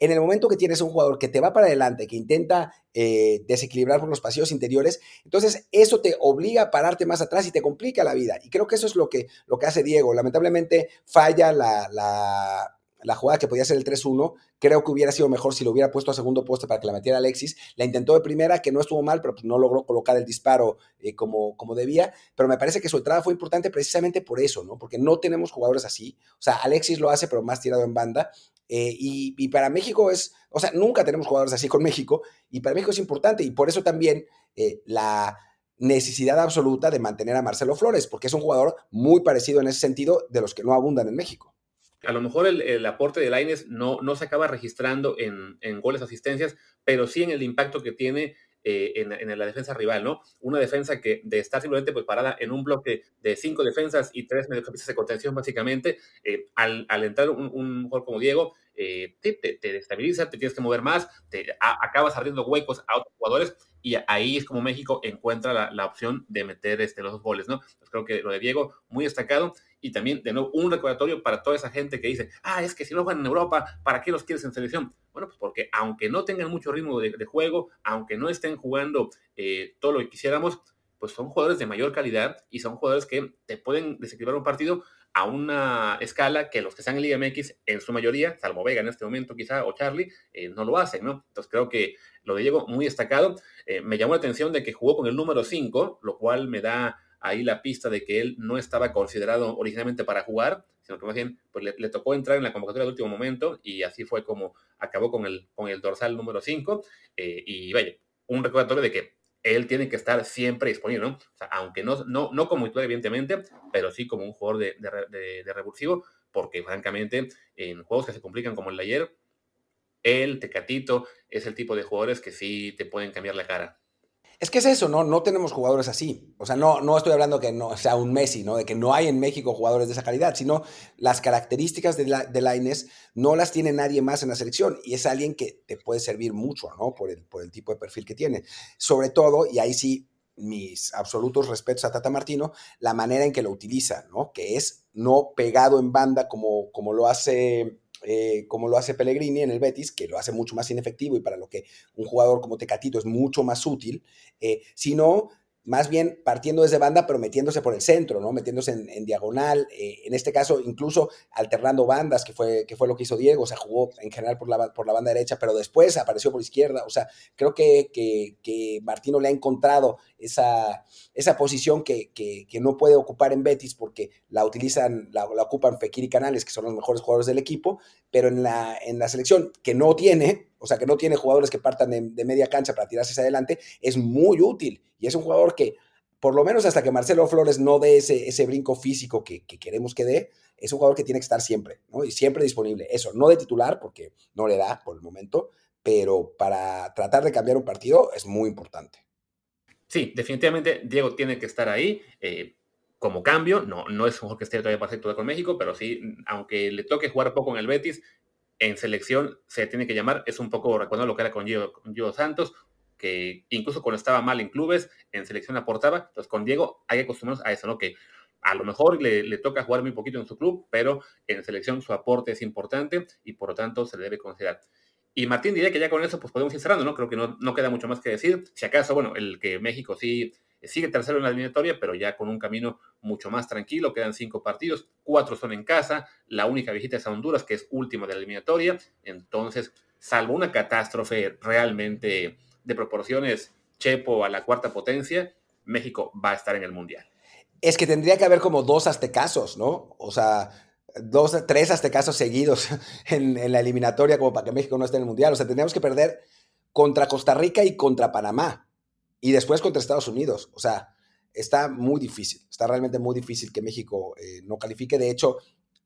En el momento que tienes un jugador que te va para adelante, que intenta eh, desequilibrar por los pasillos interiores, entonces eso te obliga a pararte más atrás y te complica la vida. Y creo que eso es lo que, lo que hace Diego. Lamentablemente falla la, la la jugada que podía ser el 3-1, creo que hubiera sido mejor si lo hubiera puesto a segundo poste para que la metiera Alexis. La intentó de primera, que no estuvo mal, pero pues no logró colocar el disparo eh, como, como debía. Pero me parece que su entrada fue importante precisamente por eso, ¿no? Porque no tenemos jugadores así. O sea, Alexis lo hace, pero más tirado en banda. Eh, y, para México es, o sea, nunca tenemos jugadores así con México. Y para México es importante. Y por eso también eh, la necesidad absoluta de mantener a Marcelo Flores, porque es un jugador muy parecido en ese sentido de los que no abundan en México a lo mejor el, aporte de Laines no, no se acaba registrando en, en goles, asistencias, pero sí en el impacto que tiene eh, en, la defensa rival, ¿no? Una defensa que de estar simplemente pues parada en un bloque de cinco defensas y tres mediocampistas de contención, básicamente, eh, al, entrar un, un, jugador como Diego, eh, te, te, destabiliza, te tienes que mover más, te acabas abriendo huecos a otros jugadores y ahí es como México encuentra la, la opción de meter este, los dos goles, ¿no? Pues creo que lo de Diego, muy destacado y también, de nuevo, un recordatorio para toda esa gente que dice, ah, es que si no juegan en Europa, ¿para qué los quieres en selección? Bueno, pues porque aunque no tengan mucho ritmo de, juego, aunque no estén jugando eh, todo lo que quisiéramos, pues son jugadores de mayor calidad y son jugadores que te pueden desequilibrar un partido a una escala que los que están en Liga MX, en su mayoría, salvo Vega en este momento quizá, o Charlie, eh, no lo hacen, ¿no? Entonces creo que lo de Diego muy destacado. Eh, me llamó la atención de que jugó con el número 5, lo cual me da ahí la pista de que él no estaba considerado originalmente para jugar, sino que más bien pues, le, tocó entrar en la convocatoria de último momento y así fue como acabó con el, con el dorsal número 5. Eh, y vaya, un recordatorio de que él tiene que estar siempre disponible, ¿no? O sea, aunque no, no, no como titular, evidentemente, pero sí como un jugador de, de, revulsivo, porque francamente en juegos que se complican como el de ayer, él, Tecatito, es el tipo de jugadores que sí te pueden cambiar la cara. Es que es eso, ¿no? No tenemos jugadores así. O sea, no, no estoy hablando que no sea un Messi, ¿no? De que no hay en México jugadores de esa calidad, sino las características de, la, de no las tiene nadie más en la selección. Y es alguien que te puede servir mucho, ¿no? Por el, por el tipo de perfil que tiene. Sobre todo, y ahí sí, mis absolutos respetos a Tata Martino, la manera en que lo utiliza, ¿no? Que es no pegado en banda como, como lo hace eh, como lo hace Pellegrini en el Betis, que lo hace mucho más inefectivo y para lo que un jugador como Tecatito es mucho más útil, eh, sino más bien partiendo desde banda, pero metiéndose por el centro, ¿no? Metiéndose en, diagonal, eh, en este caso incluso alternando bandas, que fue, que fue lo que hizo Diego, o sea, jugó en general por la, por la banda derecha, pero después apareció por izquierda, o sea, creo que, que, Martino le ha encontrado esa, esa posición que, que, no puede ocupar en Betis porque la utilizan, la, ocupan Fekir y Canales, que son los mejores jugadores del equipo, pero en la, en la selección que no tiene, o sea, que no tiene jugadores que partan de, media cancha para tirarse hacia adelante, es muy útil. Y es un jugador que, por lo menos hasta que Marcelo Flores no dé ese, ese brinco físico que, queremos que dé, es un jugador que tiene que estar siempre, ¿no? Y siempre disponible. Eso, no de titular, porque no le da por el momento, pero para tratar de cambiar un partido es muy importante. Sí, definitivamente Diego tiene que estar ahí. Eh, como cambio, no, no es un jugador que esté todavía perfecto con México, pero sí, aunque le toque jugar poco en el Betis, en selección se tiene que llamar, es un poco recuerdo lo que era con Gio, Santos, que incluso cuando estaba mal en clubes, en selección aportaba. Entonces, con Diego hay que acostumbrarnos a eso, ¿no? Que a lo mejor le, toca jugar muy poquito en su club, pero en selección su aporte es importante y por lo tanto se le debe considerar. Y Martín diría que ya con eso pues podemos ir cerrando, ¿no? Creo que no, no queda mucho más que decir. Si acaso, bueno, el que México sí sigue tercero en la eliminatoria, pero ya con un camino mucho más tranquilo. Quedan cinco partidos, cuatro son en casa. La única visita es a Honduras, que es última de la eliminatoria. Entonces, salvo una catástrofe realmente de proporciones Chepo a la cuarta potencia, México va a estar en el Mundial. Es que tendría que haber como dos aztecazos, ¿no? O sea, dos, tres aztecazos seguidos en, en, la eliminatoria como para que México no esté en el Mundial. O sea, tendríamos que perder contra Costa Rica y contra Panamá. Y después contra Estados Unidos. O sea, está muy difícil. Está realmente muy difícil que México eh, no califique. De hecho,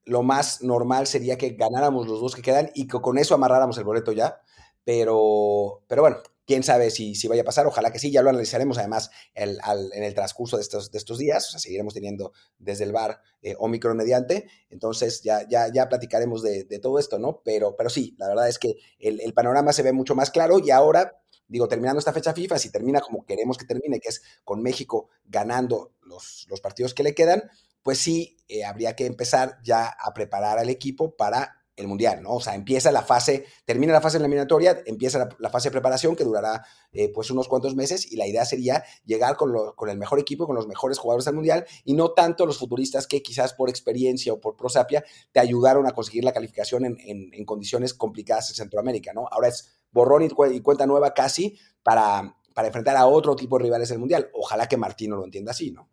lo más normal sería que ganáramos los dos que quedan y que con eso amarráramos el boleto ya. Pero, pero bueno, quién sabe si, si vaya a pasar, ojalá que sí, ya lo analizaremos además en el transcurso de estos, de estos días, o sea, seguiremos teniendo desde el bar eh, Omicron mediante, entonces ya, ya, ya platicaremos de, todo esto, ¿no? Pero, pero sí, la verdad es que el, panorama se ve mucho más claro y ahora, digo, terminando esta fecha FIFA, si termina como queremos que termine, que es con México ganando los, los partidos que le quedan, pues sí, eh, habría que empezar ya a preparar al equipo para el Mundial, ¿no? O sea, empieza la fase, termina la fase eliminatoria, empieza la, fase de preparación que durará eh, pues unos cuantos meses y la idea sería llegar con, lo, con, el mejor equipo, con los mejores jugadores al Mundial y no tanto los futuristas que quizás por experiencia o por prosapia te ayudaron a conseguir la calificación en, en, en condiciones complicadas en Centroamérica, ¿no? Ahora es borrón y, cuenta nueva casi para, para enfrentar a otro tipo de rivales del Mundial. Ojalá que Martino lo entienda así, ¿no?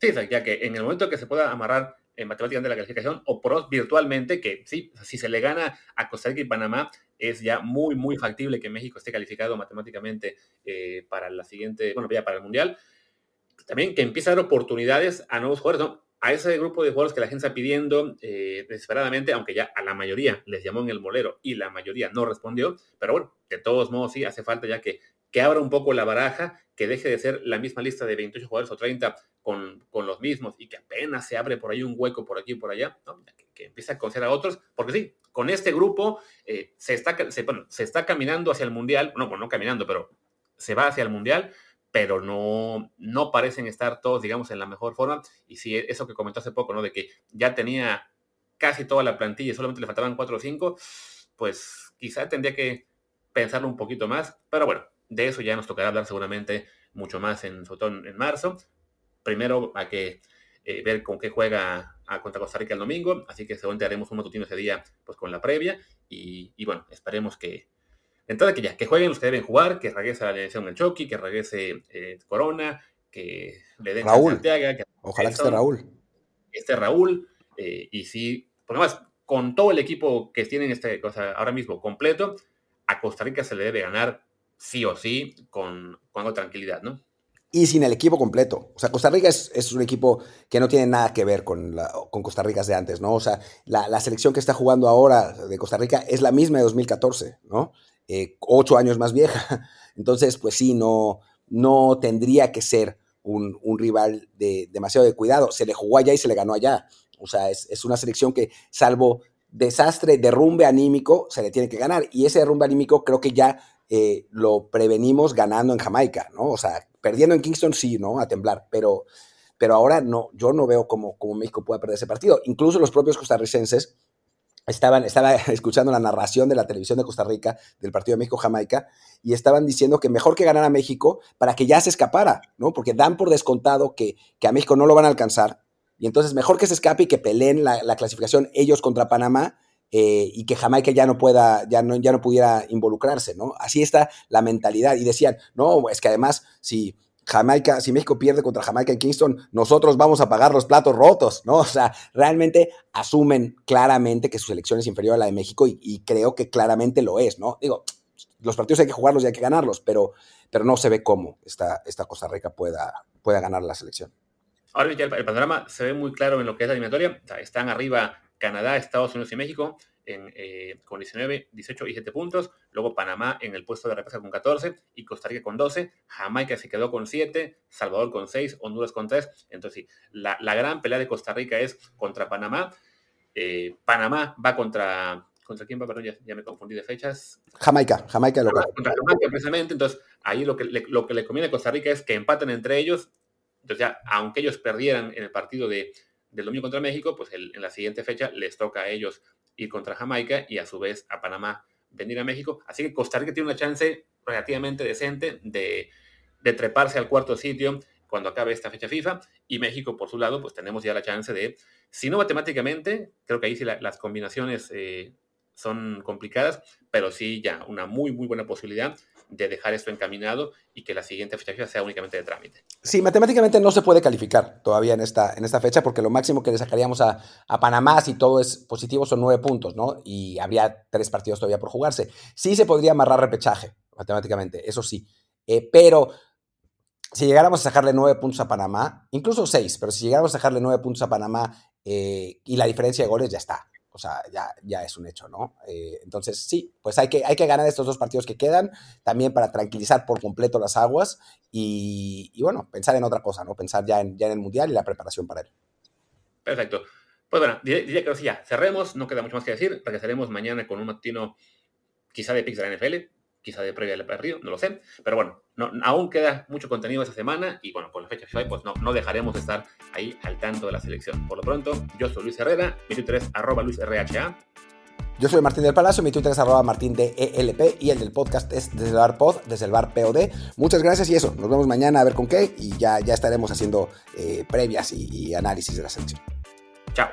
Sí, ya que en el momento que se pueda amarrar en matemáticas de la calificación o pros virtualmente, que sí, si se le gana a Costa Rica y Panamá, es ya muy, muy factible que México esté calificado matemáticamente eh, para la siguiente, bueno, ya para el Mundial. También que empiece a dar oportunidades a nuevos jugadores, ¿no? A ese grupo de jugadores que la gente está pidiendo eh, desesperadamente, aunque ya a la mayoría les llamó en el molero y la mayoría no respondió, pero bueno, de todos modos sí hace falta ya que, que abra un poco la baraja, que deje de ser la misma lista de 28 jugadores o 30 con, con, los mismos y que apenas se abre por ahí un hueco por aquí y por allá, ¿no? que, que, empiece a conocer a otros, porque sí, con este grupo eh, se, está, se, se está caminando hacia el Mundial, no, bueno, no caminando, pero se va hacia el Mundial, pero no, no parecen estar todos, digamos, en la mejor forma. Y sí, eso que comentó hace poco, ¿no? De que ya tenía casi toda la plantilla y solamente le faltaban cuatro o cinco, pues quizá tendría que pensarlo un poquito más, pero bueno, de eso ya nos tocará hablar seguramente mucho más en, sobre en marzo primero hay que eh, ver con qué juega a contra Costa Rica el domingo, así que seguramente haremos un matutino ese día pues con la previa y, y bueno, esperemos que entonces que ya, que jueguen los que deben jugar, que regrese a la elección el Chucky, que regrese eh, Corona, que le den Raúl. Santiago, que Ojalá que esté Raúl. Esté Raúl, eh, y sí, porque más, con todo el equipo que tienen este, cosa ahora mismo completo, a Costa Rica se le debe ganar sí o sí con, con tranquilidad, ¿no? y sin el equipo completo. O sea, Costa Rica es, es, un equipo que no tiene nada que ver con, la, con Costa Rica de antes, ¿no? O sea, la, la, selección que está jugando ahora de Costa Rica es la misma de 2014, ¿no? Eh, ocho años más vieja. Entonces, pues sí, no, no tendría que ser un, un, rival de demasiado de cuidado. Se le jugó allá y se le ganó allá. O sea, es, es una selección que, salvo desastre, derrumbe anímico, se le tiene que ganar. Y ese derrumbe anímico creo que ya eh, lo prevenimos ganando en Jamaica, ¿no? O sea, perdiendo en Kingston sí, ¿no? A temblar, pero, pero ahora no, yo no veo cómo, cómo México pueda perder ese partido. Incluso los propios costarricenses estaban, estaba escuchando la narración de la televisión de Costa Rica del partido de México-Jamaica y estaban diciendo que mejor que ganar a México para que ya se escapara, ¿no? Porque dan por descontado que, que a México no lo van a alcanzar y entonces mejor que se escape y que peleen la, la clasificación ellos contra Panamá eh, y que Jamaica ya no pueda, ya no, ya no pudiera involucrarse, ¿no? Así está la mentalidad. Y decían, no, es que además, si Jamaica, si México pierde contra Jamaica en Kingston, nosotros vamos a pagar los platos rotos, ¿no? O sea, realmente asumen claramente que su selección es inferior a la de México y, creo que claramente lo es, ¿no? Digo, los partidos hay que jugarlos y hay que ganarlos, pero, pero no se ve cómo esta, Costa Rica pueda, pueda ganar la selección. Ahora el, el panorama se ve muy claro en lo que es la eliminatoria. Están arriba Canadá, Estados Unidos y México en, eh, con 19, 18 y 7 puntos. Luego Panamá en el puesto de repesca con 14 y Costa Rica con 12. Jamaica se quedó con 7, Salvador con 6, Honduras con 3. Entonces, sí, la, la gran pelea de Costa Rica es contra Panamá. Eh, Panamá va contra. ¿Contra quién va? Perdón, ya, ya, me confundí de fechas. Jamaica, Jamaica local. Contra Jamaica, precisamente. Entonces, ahí lo que, le, lo que le conviene a Costa Rica es que empaten entre ellos. Entonces, ya, aunque ellos perdieran en el partido de, del domingo contra México, pues el, en la siguiente fecha les toca a ellos ir contra Jamaica y a su vez a Panamá venir a México. Así que Costa Rica tiene una chance relativamente decente de, de treparse al cuarto sitio cuando acabe esta fecha FIFA. Y México, por su lado, pues tenemos ya la chance de, si no matemáticamente, creo que ahí sí las combinaciones eh, son complicadas, pero sí ya una muy, muy buena posibilidad de dejar esto encaminado y que la siguiente fecha sea únicamente de trámite. Sí, matemáticamente no se puede calificar todavía en esta, en esta fecha porque lo máximo que le sacaríamos a, a, Panamá si todo es positivo son nueve puntos, ¿no? Y habría tres partidos todavía por jugarse. Sí se podría amarrar repechaje matemáticamente, eso sí. Eh, pero si llegáramos a sacarle nueve puntos a Panamá, incluso seis, pero si llegáramos a sacarle nueve puntos a Panamá eh, y la diferencia de goles ya está. O sea, ya, ya es un hecho, ¿no? Eh, entonces, sí, pues hay que, hay que ganar estos dos partidos que quedan, también para tranquilizar por completo las aguas y, bueno, pensar en otra cosa, ¿no? Pensar ya en, el Mundial y la preparación para él. Perfecto. Pues bueno, diría, que ya, cerremos, no queda mucho más que decir, regresaremos mañana con un matino quizá de Pix de la NFL, quizá de previa al partido, no lo sé. Pero bueno, no, aún queda mucho contenido esta semana y bueno, por la fecha FIFA, pues no, no dejaremos de estar ahí al tanto de la selección. Por lo pronto, yo soy Luis Herrera, mi Twitter es arroba LuisRHA. Yo soy Martín del Palacio, mi Twitter es arroba Martín de ELP y el del podcast es desde el bar pod, desde el bar POD. Muchas gracias y eso, nos vemos mañana a ver con qué y ya, ya estaremos haciendo eh, previas y, y análisis de la selección. Chao.